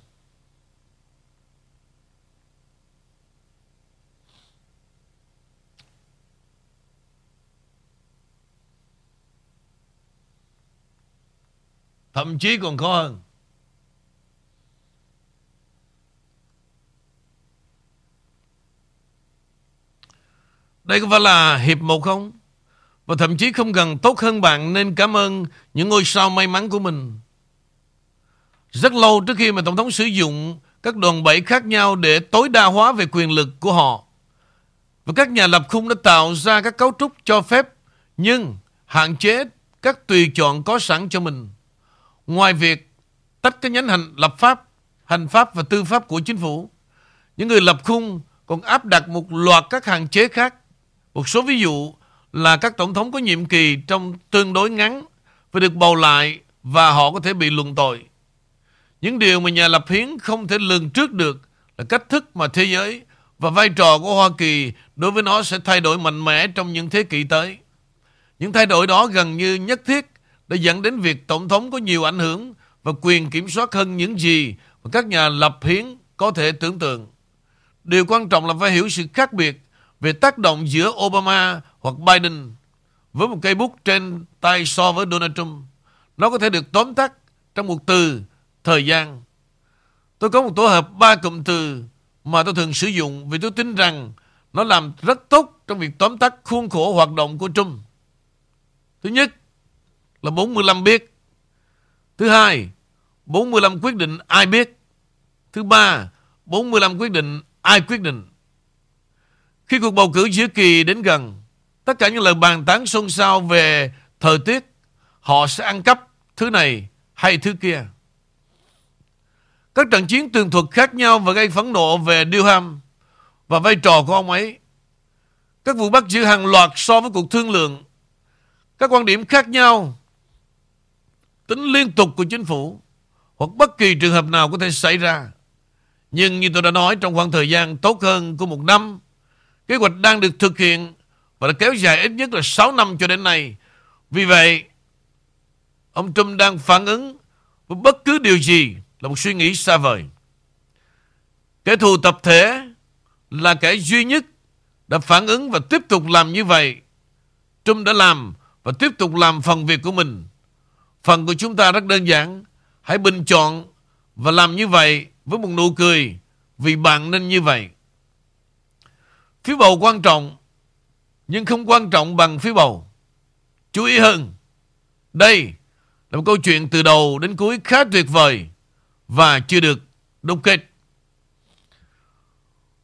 Thậm chí còn khó hơn. Đây có phải là hiệp một không? Và thậm chí không cần tốt hơn bạn nên cảm ơn những ngôi sao may mắn của mình. Rất lâu trước khi mà Tổng thống sử dụng các đoàn bẫy khác nhau để tối đa hóa về quyền lực của họ. Và các nhà lập khung đã tạo ra các cấu trúc cho phép, nhưng hạn chế các tùy chọn có sẵn cho mình. Ngoài việc tách cái nhánh hành lập pháp, hành pháp và tư pháp của chính phủ, những người lập khung còn áp đặt một loạt các hạn chế khác. Một số ví dụ là các tổng thống có nhiệm kỳ trong tương đối ngắn phải được bầu lại và họ có thể bị luận tội. Những điều mà nhà lập hiến không thể lường trước được là cách thức mà thế giới và vai trò của Hoa Kỳ đối với nó sẽ thay đổi mạnh mẽ trong những thế kỷ tới. Những thay đổi đó gần như nhất thiết đã dẫn đến việc Tổng thống có nhiều ảnh hưởng và quyền kiểm soát hơn những gì mà các nhà lập hiến có thể tưởng tượng. Điều quan trọng là phải hiểu sự khác biệt về tác động giữa Obama hoặc Biden với một cây bút trên tay so với Donald Trump. Nó có thể được tóm tắt trong một từ, thời gian. Tôi có một tổ hợp ba cụm từ mà tôi thường sử dụng vì tôi tin rằng nó làm rất tốt trong việc tóm tắt khuôn khổ hoạt động của Trump. Thứ nhất là 45 biết. Thứ hai, 45 quyết định ai biết. Thứ ba, 45 quyết định ai quyết định. Khi cuộc bầu cử giữa kỳ đến gần, tất cả những lời bàn tán xôn xao về thời tiết, họ sẽ ăn cắp thứ này hay thứ kia. Các trận chiến tường thuật khác nhau và gây phẫn nộ về Durham và vai trò của ông ấy. Các vụ bắt giữ hàng loạt so với cuộc thương lượng. Các quan điểm khác nhau tính liên tục của chính phủ hoặc bất kỳ trường hợp nào có thể xảy ra. Nhưng như tôi đã nói trong khoảng thời gian tốt hơn của một năm, kế hoạch đang được thực hiện và đã kéo dài ít nhất là 6 năm cho đến nay. Vì vậy, ông Trump đang phản ứng với bất cứ điều gì là một suy nghĩ xa vời. Kẻ thù tập thể là kẻ duy nhất đã phản ứng và tiếp tục làm như vậy. Trump đã làm và tiếp tục làm phần việc của mình. Phần của chúng ta rất đơn giản. Hãy bình chọn và làm như vậy với một nụ cười vì bạn nên như vậy. Phiếu bầu quan trọng nhưng không quan trọng bằng phiếu bầu. Chú ý hơn, đây là một câu chuyện từ đầu đến cuối khá tuyệt vời và chưa được đúc kết.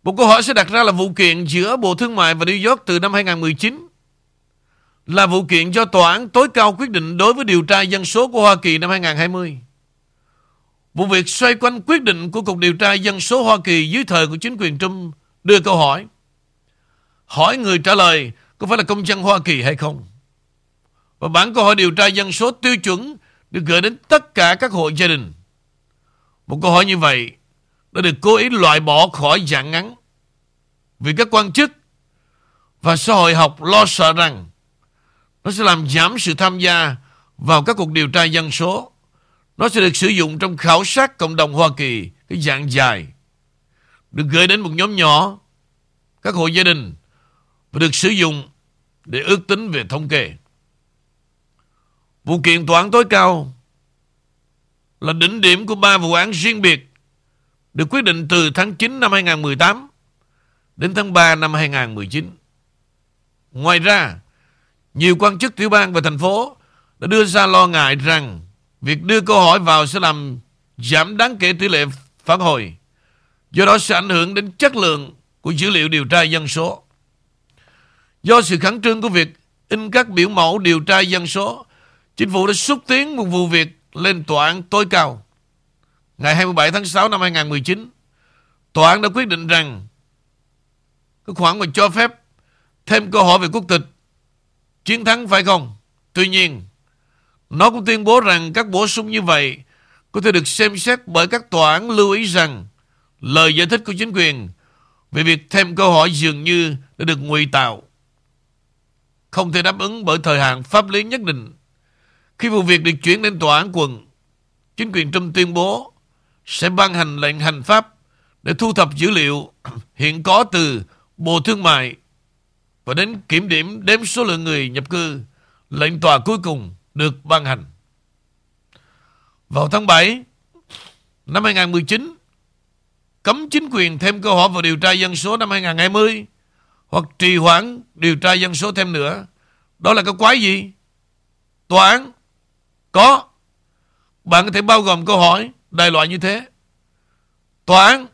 Một câu hỏi sẽ đặt ra là vụ kiện giữa Bộ Thương mại và New York từ năm 2019 là vụ kiện do Tòa án tối cao quyết định đối với điều tra dân số của Hoa Kỳ năm 2020. Vụ việc xoay quanh quyết định của Cục Điều tra Dân số Hoa Kỳ dưới thời của chính quyền Trump đưa câu hỏi. Hỏi người trả lời có phải là công dân Hoa Kỳ hay không? Và bản câu hỏi điều tra dân số tiêu chuẩn được gửi đến tất cả các hộ gia đình. Một câu hỏi như vậy đã được cố ý loại bỏ khỏi dạng ngắn vì các quan chức và xã hội học lo sợ rằng nó sẽ làm giảm sự tham gia vào các cuộc điều tra dân số. Nó sẽ được sử dụng trong khảo sát cộng đồng Hoa Kỳ cái dạng dài được gửi đến một nhóm nhỏ các hộ gia đình và được sử dụng để ước tính về thống kê. Vụ kiện tòa án tối cao là đỉnh điểm của ba vụ án riêng biệt được quyết định từ tháng 9 năm 2018 đến tháng 3 năm 2019. Ngoài ra, nhiều quan chức tiểu bang và thành phố đã đưa ra lo ngại rằng việc đưa câu hỏi vào sẽ làm giảm đáng kể tỷ lệ phản hồi, do đó sẽ ảnh hưởng đến chất lượng của dữ liệu điều tra dân số. Do sự khẩn trương của việc in các biểu mẫu điều tra dân số, chính phủ đã xúc tiến một vụ việc lên tòa án tối cao. Ngày 27 tháng 6 năm 2019, tòa án đã quyết định rằng cái khoản mà cho phép thêm câu hỏi về quốc tịch chiến thắng phải không? Tuy nhiên, nó cũng tuyên bố rằng các bổ sung như vậy có thể được xem xét bởi các tòa án lưu ý rằng lời giải thích của chính quyền về việc thêm câu hỏi dường như đã được ngụy tạo. không thể đáp ứng bởi thời hạn pháp lý nhất định. Khi vụ việc được chuyển đến tòa án quận, chính quyền Trump tuyên bố sẽ ban hành lệnh hành pháp để thu thập dữ liệu hiện có từ Bộ Thương mại và đến kiểm điểm đếm số lượng người nhập cư. Lệnh tòa cuối cùng được ban hành. Vào tháng 7 năm 2019, cấm chính quyền thêm câu hỏi vào điều tra dân số năm 2020 hoặc trì hoãn điều tra dân số thêm nữa. Đó là cái quái gì? Tòa án có. Bạn có thể bao gồm câu hỏi đại loại như thế. Tòa án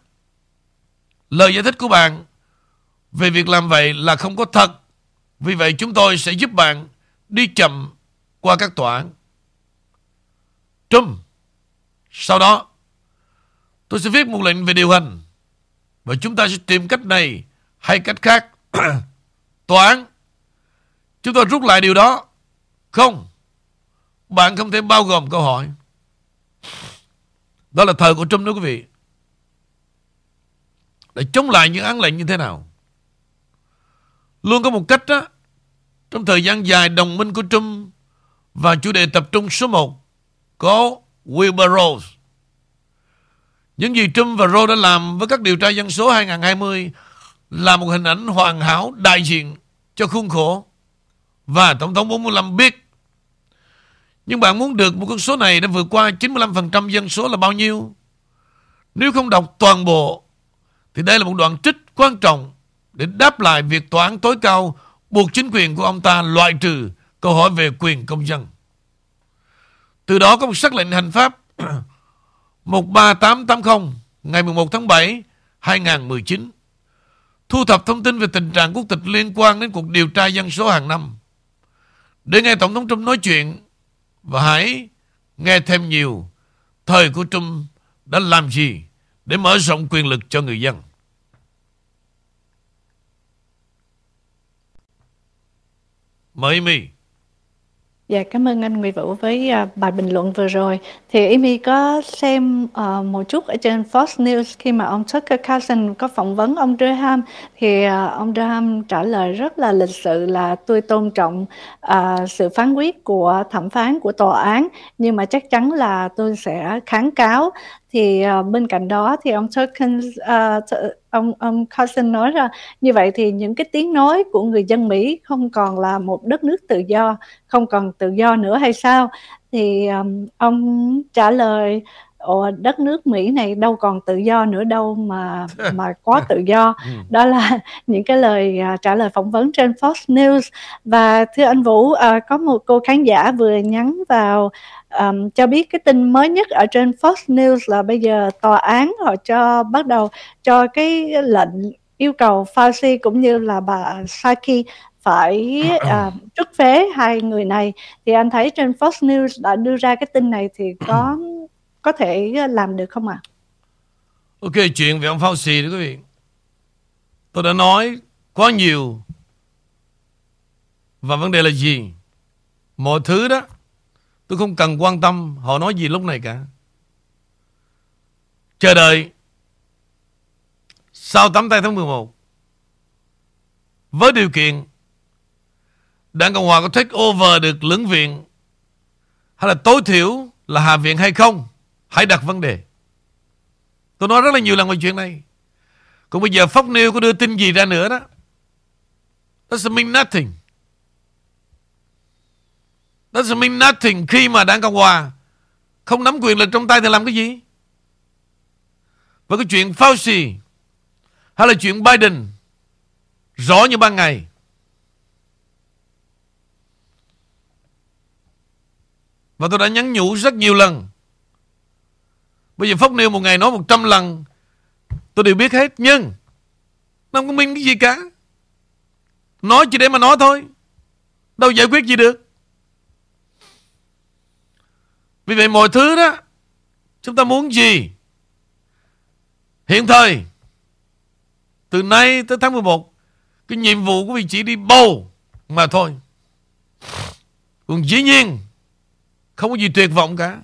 lời giải thích của bạn về việc làm vậy là không có thật. Vì vậy chúng tôi sẽ giúp bạn đi chậm qua các tòa án. Trump. Sau đó, tôi sẽ viết một lệnh về điều hành và chúng ta sẽ tìm cách này hay cách khác. tòa án. Chúng tôi rút lại điều đó. Không. Bạn không thể bao gồm câu hỏi. Đó là thời của Trump đó quý vị. Để chống lại những án lệnh như thế nào? Luôn có một cách đó. Trong thời gian dài đồng minh của Trump và chủ đề tập trung số 1 có Wilbur Rose. Những gì Trump và Rose đã làm với các điều tra dân số 2020 là một hình ảnh hoàn hảo, đại diện cho khuôn khổ. Và Tổng thống 45 biết nhưng bạn muốn được một con số này đã vượt qua 95% dân số là bao nhiêu? Nếu không đọc toàn bộ, thì đây là một đoạn trích quan trọng để đáp lại việc tòa án tối cao buộc chính quyền của ông ta loại trừ câu hỏi về quyền công dân. Từ đó có một sắc lệnh hành pháp 13880 ngày 11 tháng 7 2019 thu thập thông tin về tình trạng quốc tịch liên quan đến cuộc điều tra dân số hàng năm. Để nghe Tổng thống Trump nói chuyện và hãy nghe thêm nhiều thời của Trump đã làm gì để mở rộng quyền lực cho người dân. Mời Amy. Dạ, cảm ơn anh Nguyễn Vũ với uh, bài bình luận vừa rồi. Thì Amy có xem uh, một chút ở trên Fox News khi mà ông Tucker Carlson có phỏng vấn ông Durham thì uh, ông Durham trả lời rất là lịch sự là tôi tôn trọng uh, sự phán quyết của thẩm phán của tòa án nhưng mà chắc chắn là tôi sẽ kháng cáo thì uh, bên cạnh đó thì ông Turkin uh, ông ông Carson nói ra như vậy thì những cái tiếng nói của người dân Mỹ không còn là một đất nước tự do không còn tự do nữa hay sao? Thì um, ông trả lời Ồ, đất nước Mỹ này đâu còn tự do nữa đâu mà mà có tự do. Ừ. đó là những cái lời uh, trả lời phỏng vấn trên Fox News. Và thưa anh Vũ uh, có một cô khán giả vừa nhắn vào um, cho biết cái tin mới nhất ở trên Fox News là bây giờ tòa án họ cho bắt đầu cho cái lệnh yêu cầu Fauci cũng như là bà Saki phải uh, trút phế hai người này thì anh thấy trên Fox News đã đưa ra cái tin này thì có có thể làm được không ạ? À? Ok, chuyện về ông Fauci đó quý vị. Tôi đã nói quá nhiều và vấn đề là gì? Mọi thứ đó Tôi không cần quan tâm họ nói gì lúc này cả. Chờ đợi sau 8 tay tháng 11 với điều kiện Đảng Cộng Hòa có take over được lưỡng viện hay là tối thiểu là Hạ viện hay không, hãy đặt vấn đề. Tôi nói rất là nhiều lần về chuyện này. Còn bây giờ Fox News có đưa tin gì ra nữa đó. Doesn't mean nothing. Doesn't mean nothing khi mà đảng Cộng Hòa không nắm quyền lực trong tay thì làm cái gì? Và cái chuyện Fauci hay là chuyện Biden, rõ như ban ngày. Và tôi đã nhắn nhủ rất nhiều lần. Bây giờ Fox News một ngày nói 100 lần, tôi đều biết hết. Nhưng nó không có minh cái gì cả. Nói chỉ để mà nói thôi. Đâu giải quyết gì được. Vì vậy mọi thứ đó, Chúng ta muốn gì? Hiện thời, Từ nay tới tháng 11 Cái nhiệm vụ của vị chỉ đi bầu Mà thôi. Còn dĩ nhiên, Không có gì tuyệt vọng cả.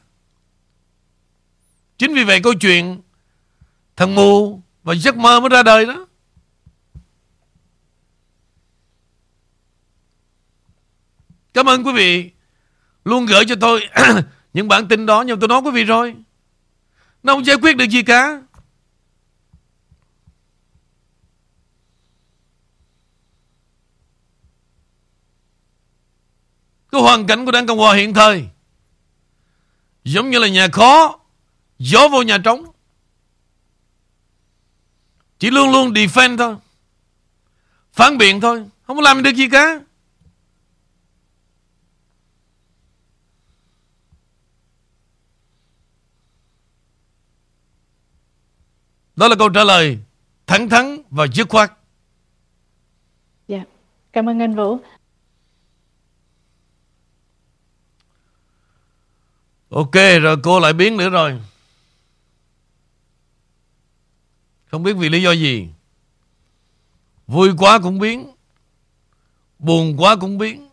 Chính vì vậy câu chuyện Thằng mù Và giấc mơ mới ra đời đó. Cảm ơn quý vị Luôn gửi cho tôi những bản tin đó, Nhưng tôi nói quý vị rồi. Nó không giải quyết được gì cả. Cái hoàn cảnh của Đảng Cộng Hòa hiện thời Giống như là nhà khó Gió vô nhà trống. Chỉ luôn luôn defend thôi, Phản biện thôi, Không có làm được gì cả. Đó là câu trả lời thẳng thắn và dứt khoát. Dạ, cảm ơn anh Vũ. Ok, rồi cô lại biến nữa rồi. Không biết vì lý do gì. Vui quá cũng biến. Buồn quá cũng biến.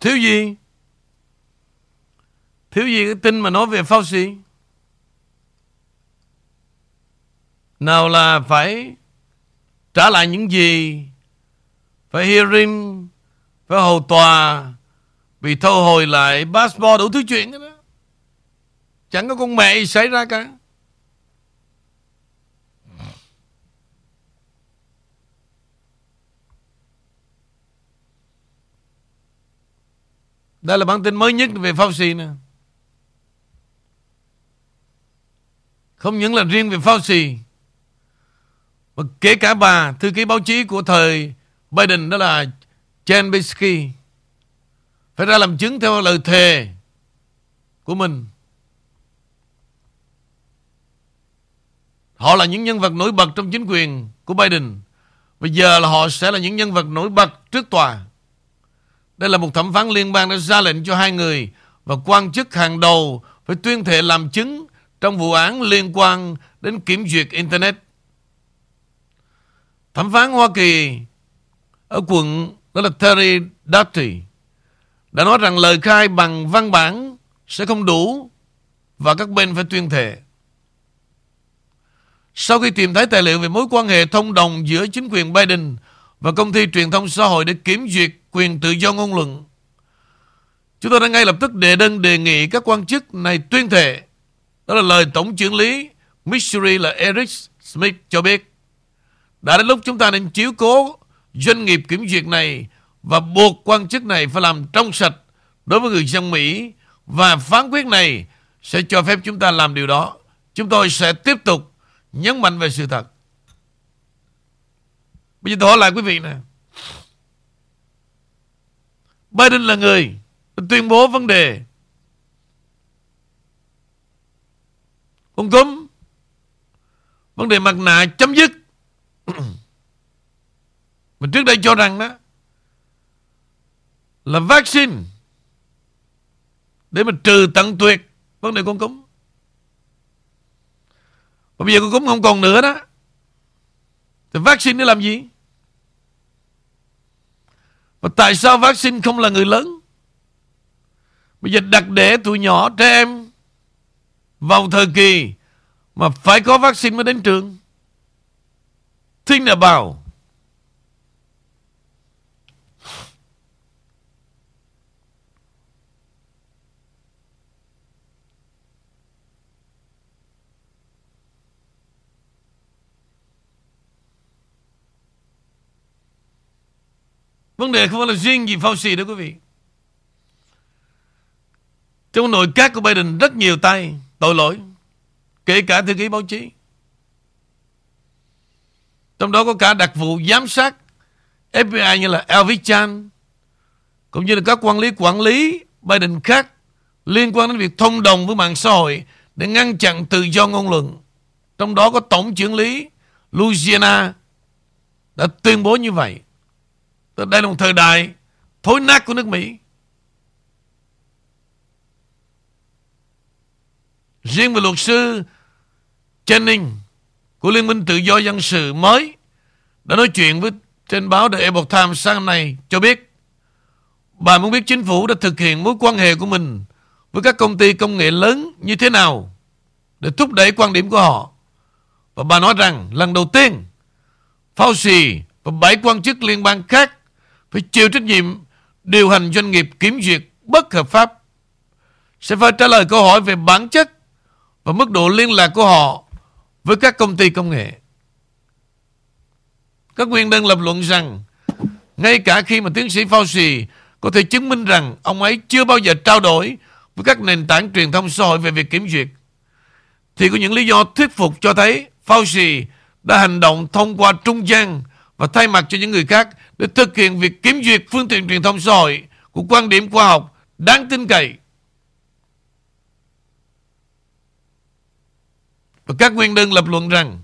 Thiếu gì? Thiếu gì cái tin mà nói về Fauci? Nào là phải trả lại những gì? Phải hearing, phải hầu tòa, bị thu hồi lại passport đủ thứ chuyện đó. Chẳng có con mẹ xảy ra cả. Đây là bản tin mới nhất về Fauci nè. Không những là riêng về Fauci mà kể cả bà, thư ký báo chí của thời Biden, đó là Jen Psaki phải ra làm chứng theo lời thề của mình. Họ là những nhân vật nổi bật trong chính quyền của Biden. Bây giờ là họ sẽ là những nhân vật nổi bật trước tòa. Đây là một thẩm phán liên bang đã ra lệnh cho hai người và quan chức hàng đầu phải tuyên thệ làm chứng trong vụ án liên quan đến kiểm duyệt Internet. Thẩm phán Hoa Kỳ ở quận đó là Terry Doughty đã nói rằng lời khai bằng văn bản sẽ không đủ và các bên phải tuyên thệ. Sau khi tìm thấy tài liệu về mối quan hệ thông đồng giữa chính quyền Biden và công ty truyền thông xã hội để kiểm duyệt quyền tự do ngôn luận. Chúng tôi đã ngay lập tức đề đơn đề nghị các quan chức này tuyên thệ. Đó là lời Tổng trưởng lý Missouri là Eric Smith cho biết. Đã đến lúc chúng ta nên chiếu cố doanh nghiệp kiểm duyệt này và buộc quan chức này phải làm trong sạch đối với người dân Mỹ và phán quyết này sẽ cho phép chúng ta làm điều đó. Chúng tôi sẽ tiếp tục nhấn mạnh về sự thật. Bây giờ tôi hỏi lại quý vị nè. Biden là người tuyên bố vấn đề. Con cúm, vấn đề mặt nạ chấm dứt. Mình trước đây cho rằng đó, là vaccine để mà trừ tận tuyệt vấn đề con cúm. Và bây giờ con cúm không còn nữa đó, thì vaccine để làm gì? Và tại sao vaccine không là người lớn? Bây giờ đặt để tụi nhỏ, trẻ em vào thời kỳ mà phải có vaccine mới đến trường. Think about. Vấn đề không phải là riêng gì Fauci đó quý vị. Trong nội các của Biden, rất nhiều tay tội lỗi. Kể cả thư ký báo chí. Trong đó có cả đặc vụ giám sát FBI như là Elvis Chan, cũng như là các quản lý quản lý Biden khác liên quan đến việc thông đồng với mạng xã hội để ngăn chặn tự do ngôn luận. Trong đó có tổng trưởng lý Louisiana đã tuyên bố như vậy. Đây là một thời đại thối nát của nước Mỹ. Riêng về luật sư Jennings của Liên minh Tự do Dân sự mới đã nói chuyện với trên báo The Epoch Times sáng nay cho biết bà muốn biết chính phủ đã thực hiện mối quan hệ của mình với các công ty công nghệ lớn như thế nào để thúc đẩy quan điểm của họ. Và bà nói rằng lần đầu tiên Fauci và bảy quan chức liên bang khác phải chịu trách nhiệm điều hành doanh nghiệp kiểm duyệt bất hợp pháp sẽ phải trả lời câu hỏi về bản chất và mức độ liên lạc của họ với các công ty công nghệ. Các nguyên đơn lập luận rằng, ngay cả khi mà tiến sĩ Fauci có thể chứng minh rằng ông ấy chưa bao giờ trao đổi với các nền tảng truyền thông xã hội về việc kiểm duyệt, thì có những lý do thuyết phục cho thấy Fauci đã hành động thông qua trung gian và thay mặt cho những người khác để thực hiện việc kiểm duyệt phương tiện truyền thông xã hội của quan điểm khoa học đáng tin cậy. Và các nguyên đơn lập luận rằng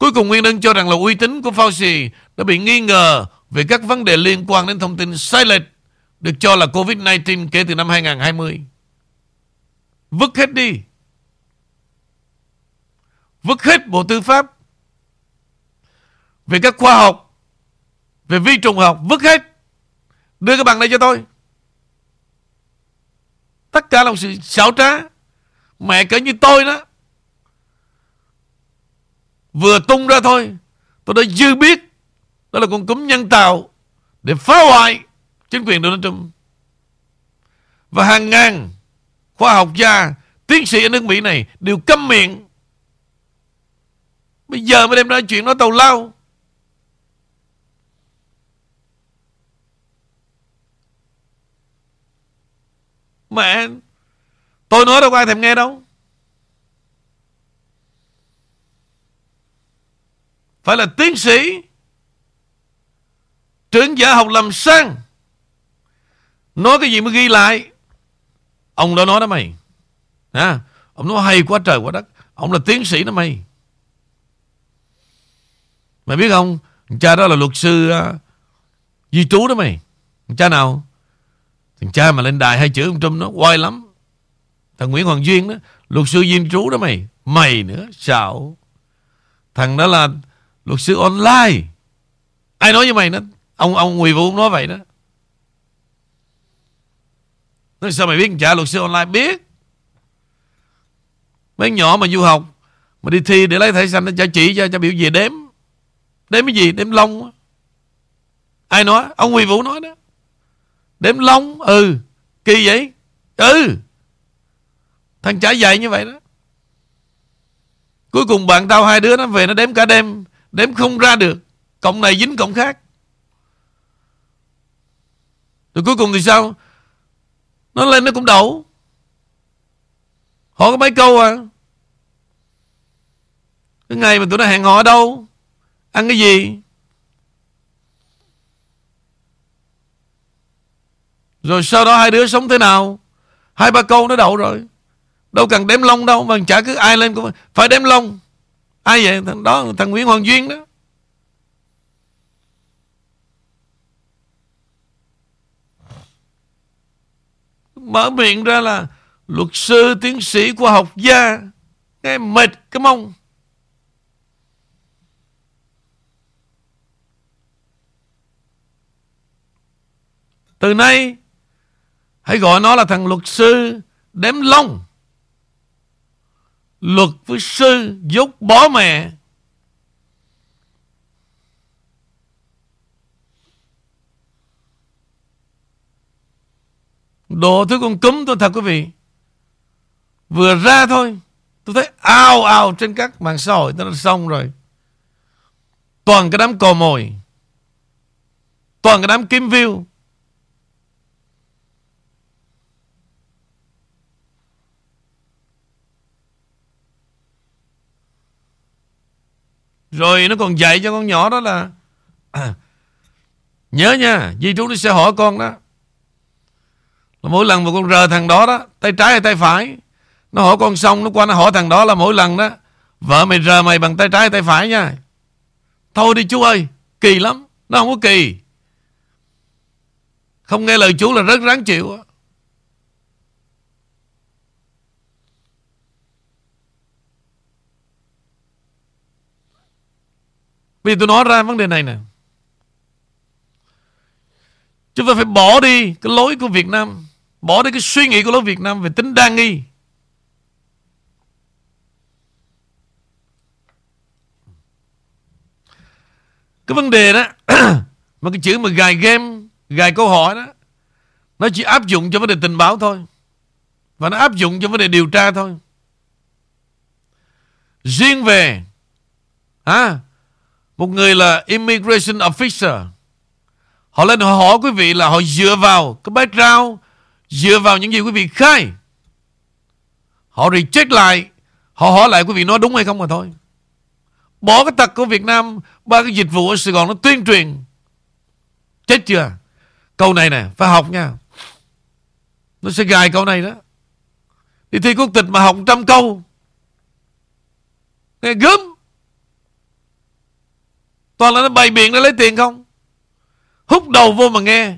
Cuối cùng nguyên đơn cho rằng là uy tín của Fauci đã bị nghi ngờ về các vấn đề liên quan đến thông tin sai lệch được cho là COVID-19 kể từ năm 2020. Vứt hết đi. Vứt hết Bộ Tư pháp về các khoa học, về vi trùng học, vứt hết. Đưa cái bằng này cho tôi. Tất cả là một sự xảo trá. Mẹ cỡ như tôi đó. Vừa tung ra thôi. Tôi đã dư biết. Đó là con cúm nhân tạo. Để phá hoại chính quyền Donald Trump. Và hàng ngàn khoa học gia, tiến sĩ ở nước Mỹ này đều câm miệng. Bây giờ mới đem ra chuyện nói tàu lao. Mẹ Tôi nói đâu có ai thèm nghe đâu. Phải là tiến sĩ Trưởng giả học làm sang. Nói cái gì mới ghi lại? Ông đó nói đó mày. À, Ông nói hay quá trời quá đất. Ông là tiến sĩ đó mày. Mày biết không? Cha đó là luật sư uh, Di trú đó mày. Cha nào? Thằng cha mà lên đài hay chữ ông Trump nó quay lắm. Thằng Nguyễn Hoàng Duyên đó, luật sư Duyên trú đó mày. Mày nữa, xạo. Thằng đó là luật sư online. Ai nói với mày đó? Ông ông Nguyễn Vũ nói vậy đó. Nói sao mày biết trả luật sư online? Biết. Mấy nhỏ mà du học mà đi thi để lấy thẻ xanh nó cho chỉ cho cho biểu về đếm. Đếm cái gì? Đếm lông. Ai nói? Ông Nguyễn Vũ nói đó. Đếm lông Ừ. Kỳ vậy? Ừ. Thằng trả dạy như vậy đó. Cuối cùng bạn tao hai đứa nó về nó đếm cả đêm, Đếm không ra được. Cộng này dính cộng khác. Rồi cuối cùng thì sao? Nó lên nó cũng đậu. Họ có mấy câu à? Cái ngày mà tụi nó hẹn hò ở đâu? Ăn cái gì? Rồi sau đó hai đứa sống thế nào? Hai ba câu nó đậu rồi. Đâu cần đếm lông đâu, Mà chả cứ ai lên cũng Phải đếm lông Ai vậy? Thằng đó, thằng Nguyễn Hoàng Duyên đó. Mở miệng ra là Luật sư tiến sĩ của học gia Nghe mệt cái mông. Từ nay Hãy gọi nó là thằng luật sư đếm lông. Luật với sư dốt bó mẹ. Đồ thứ con cúm tôi thật quý vị. Vừa ra thôi. Tôi thấy ao ao trên các mạng xã hội. nó đã xong rồi. Toàn cái đám cò mồi. Toàn cái đám kiếm view Rồi nó còn dạy cho con nhỏ đó là à, Nhớ nha Di trú nó sẽ hỏi con đó. Là Mỗi lần mà con rờ thằng đó đó Tay trái hay tay phải Nó hỏi con xong Nó qua nó hỏi thằng đó là mỗi lần đó Vợ mày rờ mày bằng tay trái hay tay phải nha. Thôi đi chú ơi Kỳ lắm Nó không có kỳ. Không nghe lời chú là rất ráng chịu Bây giờ tôi nói ra vấn đề này nè. Chúng ta phải bỏ đi cái lối của Việt Nam Bỏ đi cái suy nghĩ của lối Việt Nam về tính đa nghi. Cái vấn đề đó Mà cái chữ mà gài game Gài câu hỏi đó Nó chỉ áp dụng cho vấn đề tình báo thôi. Và nó áp dụng cho vấn đề điều tra thôi. Riêng về à, một người là Immigration Officer Họ lên họ hỏi quý vị là họ dựa vào cái background, dựa vào những gì quý vị khai. Họ reject lại, họ hỏi lại quý vị nói đúng hay không mà thôi. Bỏ cái tật của Việt Nam, ba cái dịch vụ ở Sài Gòn nó tuyên truyền. Chết chưa? Câu này nè, phải học nha. Nó sẽ gài câu này đó. Đi thi quốc tịch mà học trăm câu. Nghe gớm. Toàn là nó bày biện để lấy tiền không? Hút đầu vô mà nghe.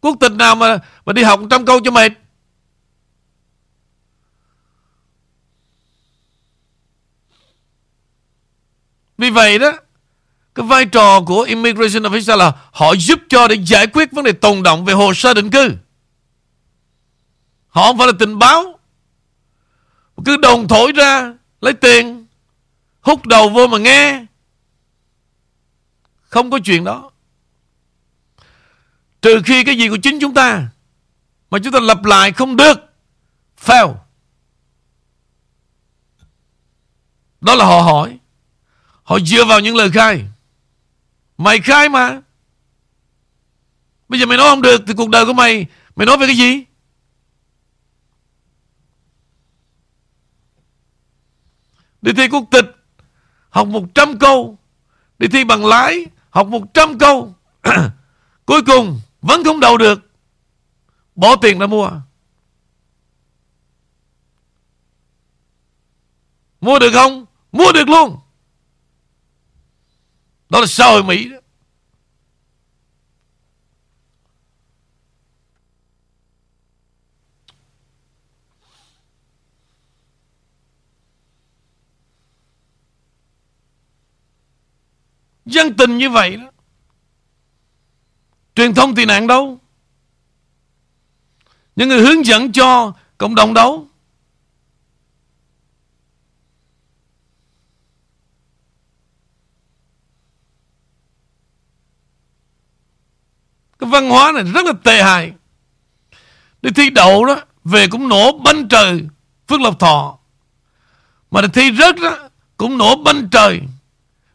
Quốc tịch nào mà mà đi học trăm câu cho mệt? Vì vậy đó, Cái vai trò của Immigration Officer là Họ giúp cho để giải quyết vấn đề tồn động Về hồ sơ định cư. Họ không phải là tình báo. Cứ đồn thổi ra, Lấy tiền, Hút đầu vô mà nghe. Không có chuyện đó. Trừ khi cái gì của chính chúng ta Mà chúng ta lập lại không được. Fail. Đó là họ hỏi. Họ dựa vào những lời khai. Mày khai mà. Bây giờ mày nói không được Thì cuộc đời của mày Mày nói về cái gì? Đi thi quốc tịch, Học 100 câu, Đi thi bằng lái Học 100 câu, Cuối cùng vẫn không đầu được Bỏ tiền ra mua Mua được không? Mua được luôn Đó là xã hội Mỹ đó. Dân tình như vậy đó. Truyền thông tị nạn đâu? Những người hướng dẫn cho cộng đồng đâu? Cái văn hóa này rất là tệ hại. Đi thi đậu đó, Về cũng nổ banh trời Phước Lộc Thọ. Mà đi thi rớt đó, Cũng nổ banh trời.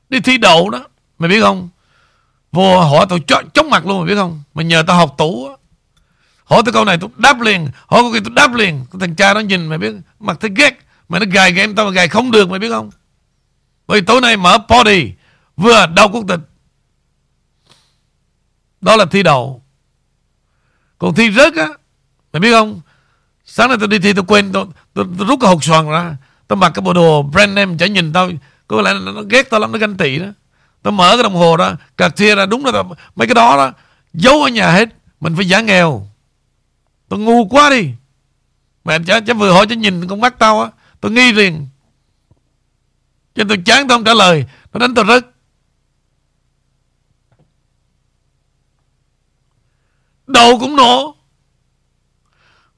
Đi thi đậu đó Mày biết không? Vô hỏi tôi chóng mặt luôn mày biết không? Mày nhờ tao học tủ Hỏi tôi câu này tôi đáp liền. Hỏi câu kia tôi đáp liền. Thằng cha nó nhìn mày biết Mặt thấy ghét. Mày nó gài game tao mà gài không được mày biết không? Bởi tối nay mở party Vừa đau quốc tịch. Đó là thi đầu Còn thi rớt á Mày biết không? Sáng nay tôi đi thi tôi quên Tôi, tôi, tôi rút cái hộp xoàn ra. Tôi mặc cái bộ đồ brand name chả nhìn tao. Có lẽ nó ghét tao lắm Nó ganh tị đó. Tôi mở cái đồng hồ đó Cạc thia ra đúng là mấy cái đó đó Giấu ở nhà hết Mình phải giả nghèo. Tôi ngu quá đi. Mẹ chả, chả vừa hỏi cho nhìn con mắt tao á Tôi nghi liền. Cho tôi chán tao không trả lời Nó đánh tôi rớt. Đầu cũng nổ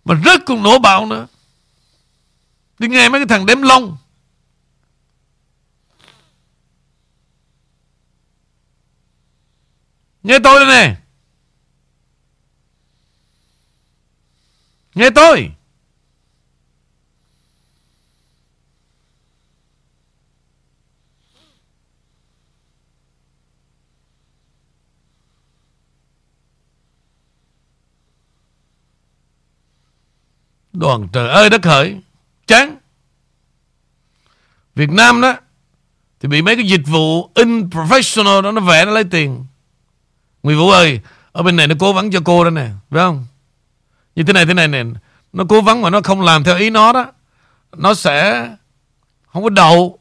Mà rớt cũng nổ bạo nữa. Đi nghe mấy cái thằng đếm lông. Nghe tôi đây nè. Nghe tôi. Đoàn trời ơi đất hỡi Chán. Việt Nam đó, Thì bị mấy cái dịch vụ in professional đó, Nó vẽ, nó lấy tiền. Nguyễn Vũ ơi, Ở bên này nó cố vấn cho cô đó nè, Phải không? Như thế này thế này nè, Nó cố vấn mà nó không làm theo ý nó đó, Nó sẽ Không có đậu.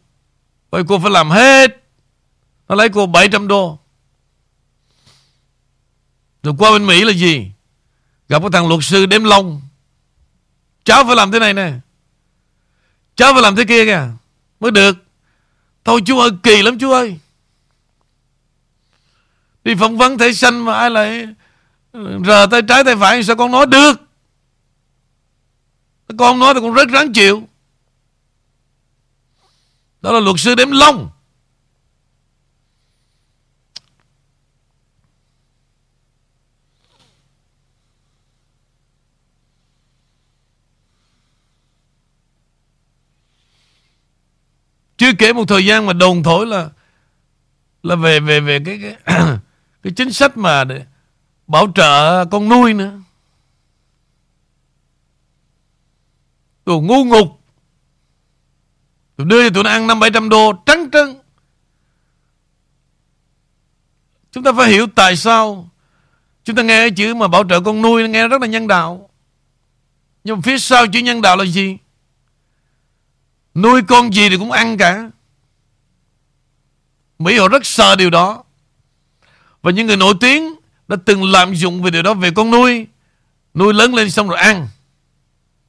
Vậy cô phải làm hết. Nó lấy cô 700 đô. Rồi qua bên Mỹ là gì? Gặp cái thằng luật sư đếm lông Cháu phải làm thế này nè. Cháu phải làm thế kia kìa. Mới được. Thôi chú ơi, kỳ lắm chú ơi. Đi phỏng vấn thể xanh mà ai lại Rờ tay trái tay phải Sao con nói được? Con nói thì con rất ráng chịu. Đó là luật sư đếm lông Chưa kể một thời gian mà đồn thổi là là về về về cái cái, cái chính sách mà để bảo trợ con nuôi nữa. tụi ngu ngục. tụi đưa cho tụi nó ăn năm bảy trăm đô trắng trân. Chúng ta phải hiểu tại sao chúng ta nghe cái chữ mà bảo trợ con nuôi nghe rất là nhân đạo. Nhưng phía sau chữ nhân đạo là gì? Nuôi con gì thì cũng ăn cả Mỹ họ rất sợ điều đó và những người nổi tiếng Đã từng lạm dụng về điều đó Về con nuôi. Nuôi lớn lên xong rồi ăn.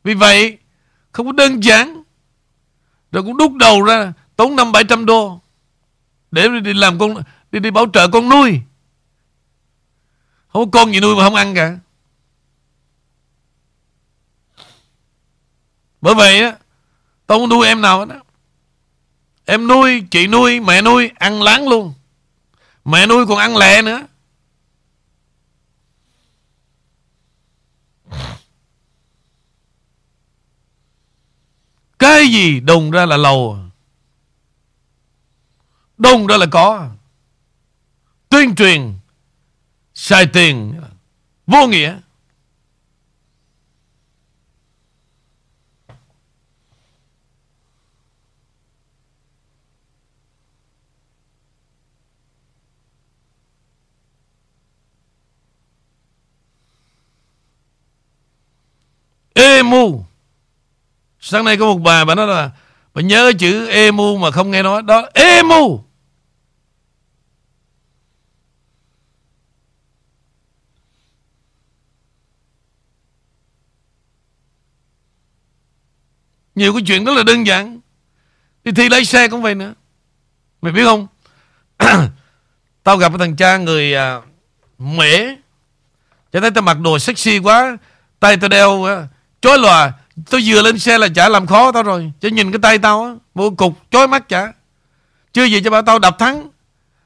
Vì vậy Không có đơn giản. Rồi cũng đút đầu ra Tốn năm bảy trăm đô Để đi làm con Đi đi bảo trợ con nuôi. Không có con gì nuôi mà không ăn cả. Bởi vậy á tao không nuôi em nào đó. Em nuôi, chị nuôi, mẹ nuôi Ăn láng luôn. Mẹ nuôi còn ăn lẹ nữa. Cái gì đùng ra là lầu. Đùng ra là có. Tuyên truyền, Xài tiền, Vô nghĩa. Emu Sáng nay có một bà bà nói là Bà nhớ chữ emu mà không nghe nói. Đó emu Nhiều cái chuyện rất là đơn giản. Đi thi lái xe cũng vậy nữa. Mày biết không? Tao gặp cái thằng cha người à, Mễ. Cho thấy tao mặc đồ sexy quá Tay tao đeo à, Chối lòa Tôi vừa lên xe là chả làm khó tao rồi. Chả nhìn cái tay tao á Một cục chói mắt chả. Chưa gì cho bảo tao đạp thắng.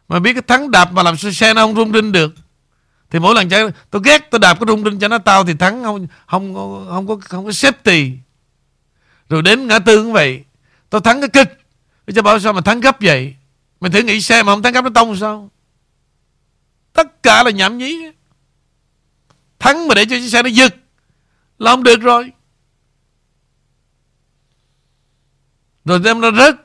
Mà biết cái thắng đạp mà làm xe nó không rung rinh được. Thì mỗi lần chả Tôi ghét tôi đạp cái rung rinh cho nó tao Thì thắng không không, không, không có không có safety. Rồi đến ngã tư cũng vậy. Tôi thắng cái kịch. Tôi cho bảo sao mà thắng gấp vậy? Mày thử nghĩ xe mà không thắng gấp nó tông sao? Tất cả là nhảm nhí. Thắng mà để cho chiếc xe nó giật là không được rồi. Rồi đem nó rớt.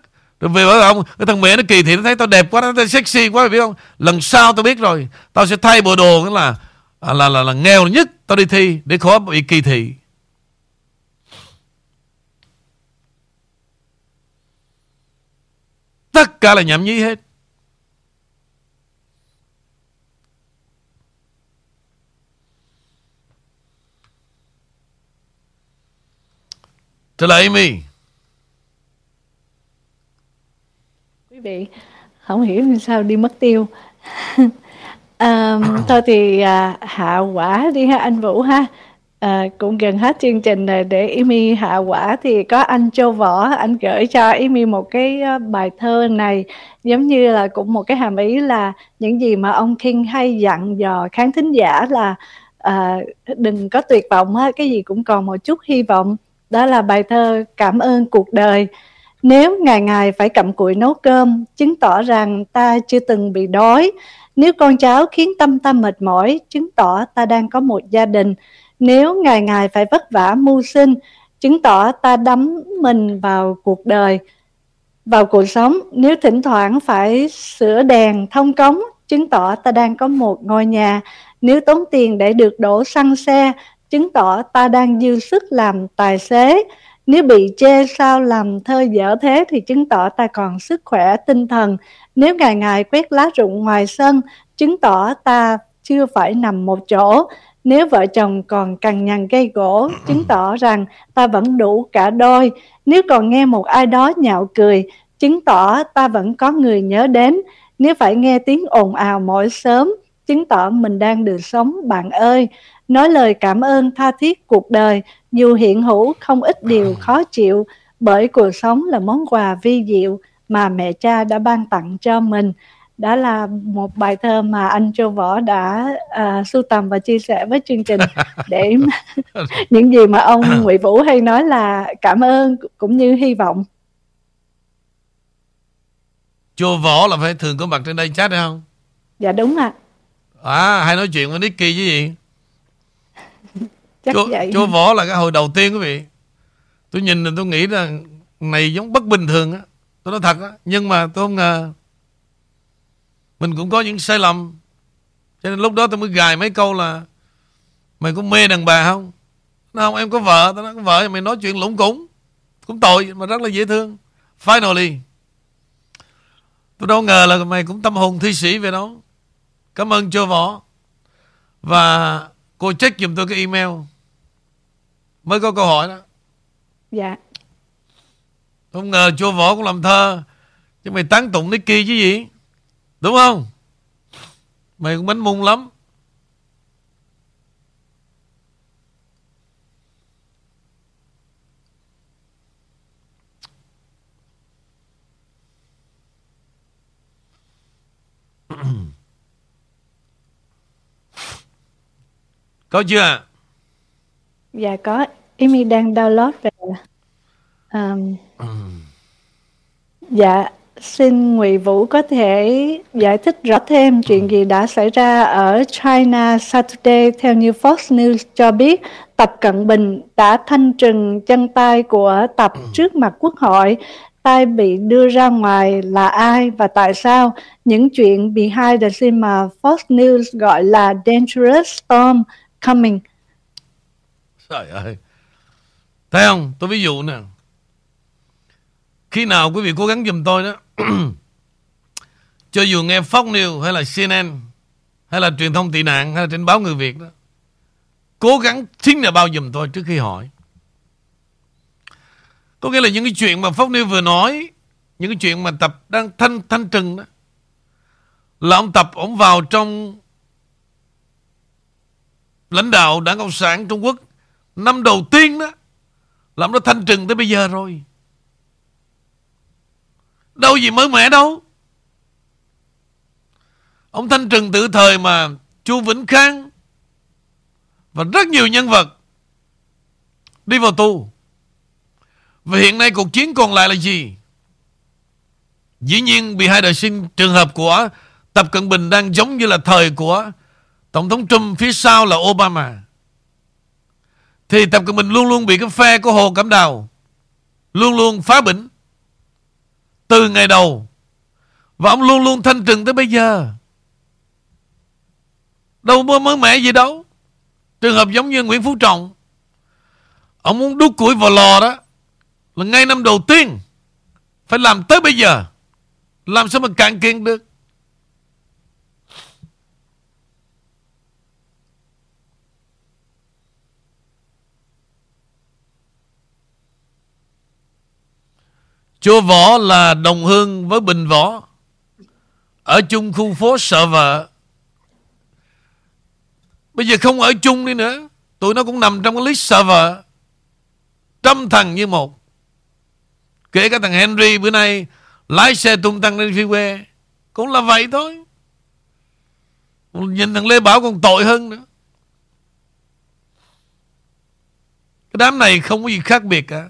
Rồi về bảo ông Cái thằng mẹ nó kỳ thị Nó thấy tao đẹp quá Nó thấy sexy quá biết không? Lần sau tao biết rồi Tao sẽ thay bộ đồ là là, là, là, là nghèo nhất Tao đi thi Để khó bị kỳ thị. Tất cả là nhảm nhí hết. Trở lại Amy. Quý vị không hiểu sao đi mất tiêu. à, thôi thì à, hạ quả đi ha anh Vũ ha. À, cũng gần hết chương trình rồi để Amy hạ quả thì có anh Châu Võ anh gửi cho Amy một cái à, bài thơ này giống như là cũng một cái hàm ý là những gì mà ông King hay dặn dò khán thính giả là à, đừng có tuyệt vọng ha cái gì cũng còn một chút hy vọng đó là bài thơ Cảm ơn cuộc đời. Nếu ngày ngày phải cặm cụi nấu cơm, chứng tỏ rằng ta chưa từng bị đói. Nếu con cháu khiến tâm ta mệt mỏi, chứng tỏ ta đang có một gia đình. Nếu ngày ngày phải vất vả mưu sinh, chứng tỏ ta đắm mình vào cuộc đời, vào cuộc sống. Nếu thỉnh thoảng phải sửa đèn, thông cống, chứng tỏ ta đang có một ngôi nhà. Nếu tốn tiền để được đổ xăng xe, chứng tỏ ta đang dư sức làm tài xế. Nếu bị chê sao làm thơ dở thế thì chứng tỏ ta còn sức khỏe tinh thần. Nếu ngày ngày quét lá rụng ngoài sân, chứng tỏ ta chưa phải nằm một chỗ. Nếu vợ chồng còn cằn nhằn gây gỗ, chứng tỏ rằng ta vẫn đủ cả đôi. Nếu còn nghe một ai đó nhạo cười, chứng tỏ ta vẫn có người nhớ đến. Nếu phải nghe tiếng ồn ào mỗi sớm, chứng tỏ mình đang được sống bạn ơi. Nói lời cảm ơn tha thiết cuộc đời, dù hiện hữu không ít điều khó chịu, bởi cuộc sống là món quà vi diệu mà mẹ cha đã ban tặng cho mình đã là một bài thơ mà anh Châu Võ đã uh, sưu tầm và chia sẻ với chương trình để những gì mà ông Nguyễn Vũ hay nói là cảm ơn cũng như hy vọng. Châu Võ là phải thường có mặt trên đây chat hay không? Dạ đúng ạ. À. à hay nói chuyện với Nicky chứ gì? Chắc Chô, vậy. Châu Võ là cái hồi đầu tiên quý vị. Tôi nhìn là tôi nghĩ là này giống bất bình thường á. Tôi nói thật á. Nhưng mà tôi không ngờ mình cũng có những sai lầm Cho nên lúc đó tôi mới gài mấy câu là Mày có mê đàn bà không Nó không em có vợ Tôi nói có vợ mày nói chuyện lũng củng Cũng tội mà rất là dễ thương Finally Tôi đâu ngờ là mày cũng tâm hồn thi sĩ về đó Cảm ơn cho võ Và cô check giùm tôi cái email Mới có câu hỏi đó Dạ Không ngờ cho võ cũng làm thơ Chứ mày tán tụng Nicky chứ gì Đúng không? Mày cũng bánh mung lắm. có chưa? Dạ có. Amy đang download về. Um, dạ Xin Ngụy Vũ có thể giải thích rõ thêm chuyện gì đã xảy ra ở China Saturday theo như Fox News cho biết Tập Cận Bình đã thanh trừng chân tay của Tập ừ. trước mặt Quốc hội. Tay bị đưa ra ngoài là ai và tại sao? Những chuyện behind the scene mà Fox News gọi là dangerous storm coming. Trời ơi. Thấy không? Tôi ví dụ nè. Khi nào quý vị cố gắng giùm tôi đó, cho dù nghe Fox News hay là CNN hay là truyền thông tị nạn hay là trên báo người Việt đó, cố gắng chính là bao giùm tôi trước khi hỏi có nghĩa là những cái chuyện mà Fox News vừa nói, những cái chuyện mà tập đang thanh thanh trừng đó, là ông tập ổng vào trong lãnh đạo đảng cộng sản Trung Quốc năm đầu tiên đó làm nó thanh trừng tới bây giờ rồi. Đâu gì mới mẻ đâu. Ông Thanh Trừng từ thời mà Chu Vĩnh Khang Và rất nhiều nhân vật Đi vào tù. Và hiện nay cuộc chiến còn lại là gì? Dĩ nhiên bị hai đời sinh trường hợp của Tập Cận Bình đang giống như là thời của Tổng thống Trump, phía sau là Obama. Thì Tập Cận Bình luôn luôn bị cái phe của Hồ Cẩm Đào Luôn luôn phá bỉnh từ ngày đầu. Và ông luôn luôn thanh trừng tới bây giờ. Đâu mới mới mẻ gì đâu. Trường hợp giống như Nguyễn Phú Trọng, Ông muốn đút củi vào lò đó Là ngay năm đầu tiên Phải làm tới bây giờ. Làm sao mà cạn kiệt được? Chùa Võ là đồng hương với Bình Võ. Ở chung khu phố sợ vợ. Bây giờ không ở chung đi nữa. Tụi nó cũng nằm trong cái list sợ vợ. Trăm thằng như một. Kể cả thằng Henry bữa nay Lái xe tung tăng lên freeway. Cũng là vậy thôi. Nhìn thằng Lê Bảo còn tội hơn nữa. Cái đám này không có gì khác biệt cả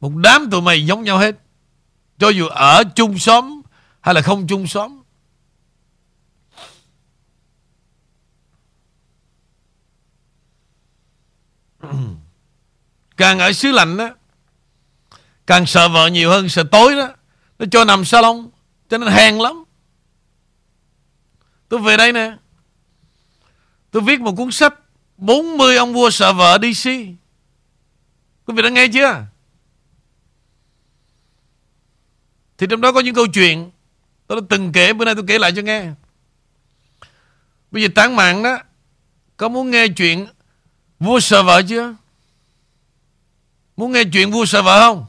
một đám tụi mày giống nhau hết. Cho dù ở chung xóm Hay là không chung xóm. Càng ở xứ lạnh đó Càng sợ vợ nhiều hơn sợ tối đó. Nó cho nằm salon, Cho nên hèn lắm. Tôi về đây nè. Tôi viết một cuốn sách. 40 ông vua sợ vợ DC Quý vị đã nghe chưa? Thì trong đó có những câu chuyện. Tôi đã từng kể Bữa nay tôi kể lại cho nghe. Bây giờ tán mạng đó Có muốn nghe chuyện Vua sợ vợ chưa? Muốn nghe chuyện vua sợ vợ không?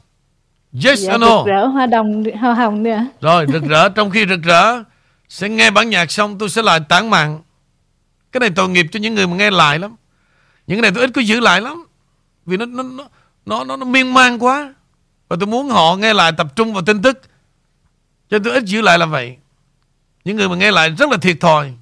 Yes dạ, or no? rực rỡ hoa đồng hoa hồng nữa Rồi rực rỡ. Trong khi rực rỡ Sẽ nghe bản nhạc xong tôi sẽ lại tán mạng. Cái này tội nghiệp cho những người mà nghe lại lắm. Những cái này tôi ít có giữ lại lắm. Vì nó nó nó nó, nó, nó miên man quá. Và tôi muốn họ nghe lại tập trung vào tin tức cho tôi ít giữ lại là vậy. Những người mà nghe lại rất là thiệt thòi.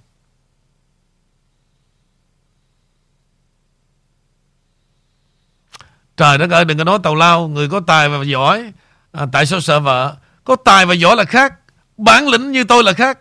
Trời đất ơi đừng có nói tàu lao Người có tài và giỏi. À, Tại sao sợ vợ? Có tài và giỏi là khác Bản lĩnh như tôi là khác.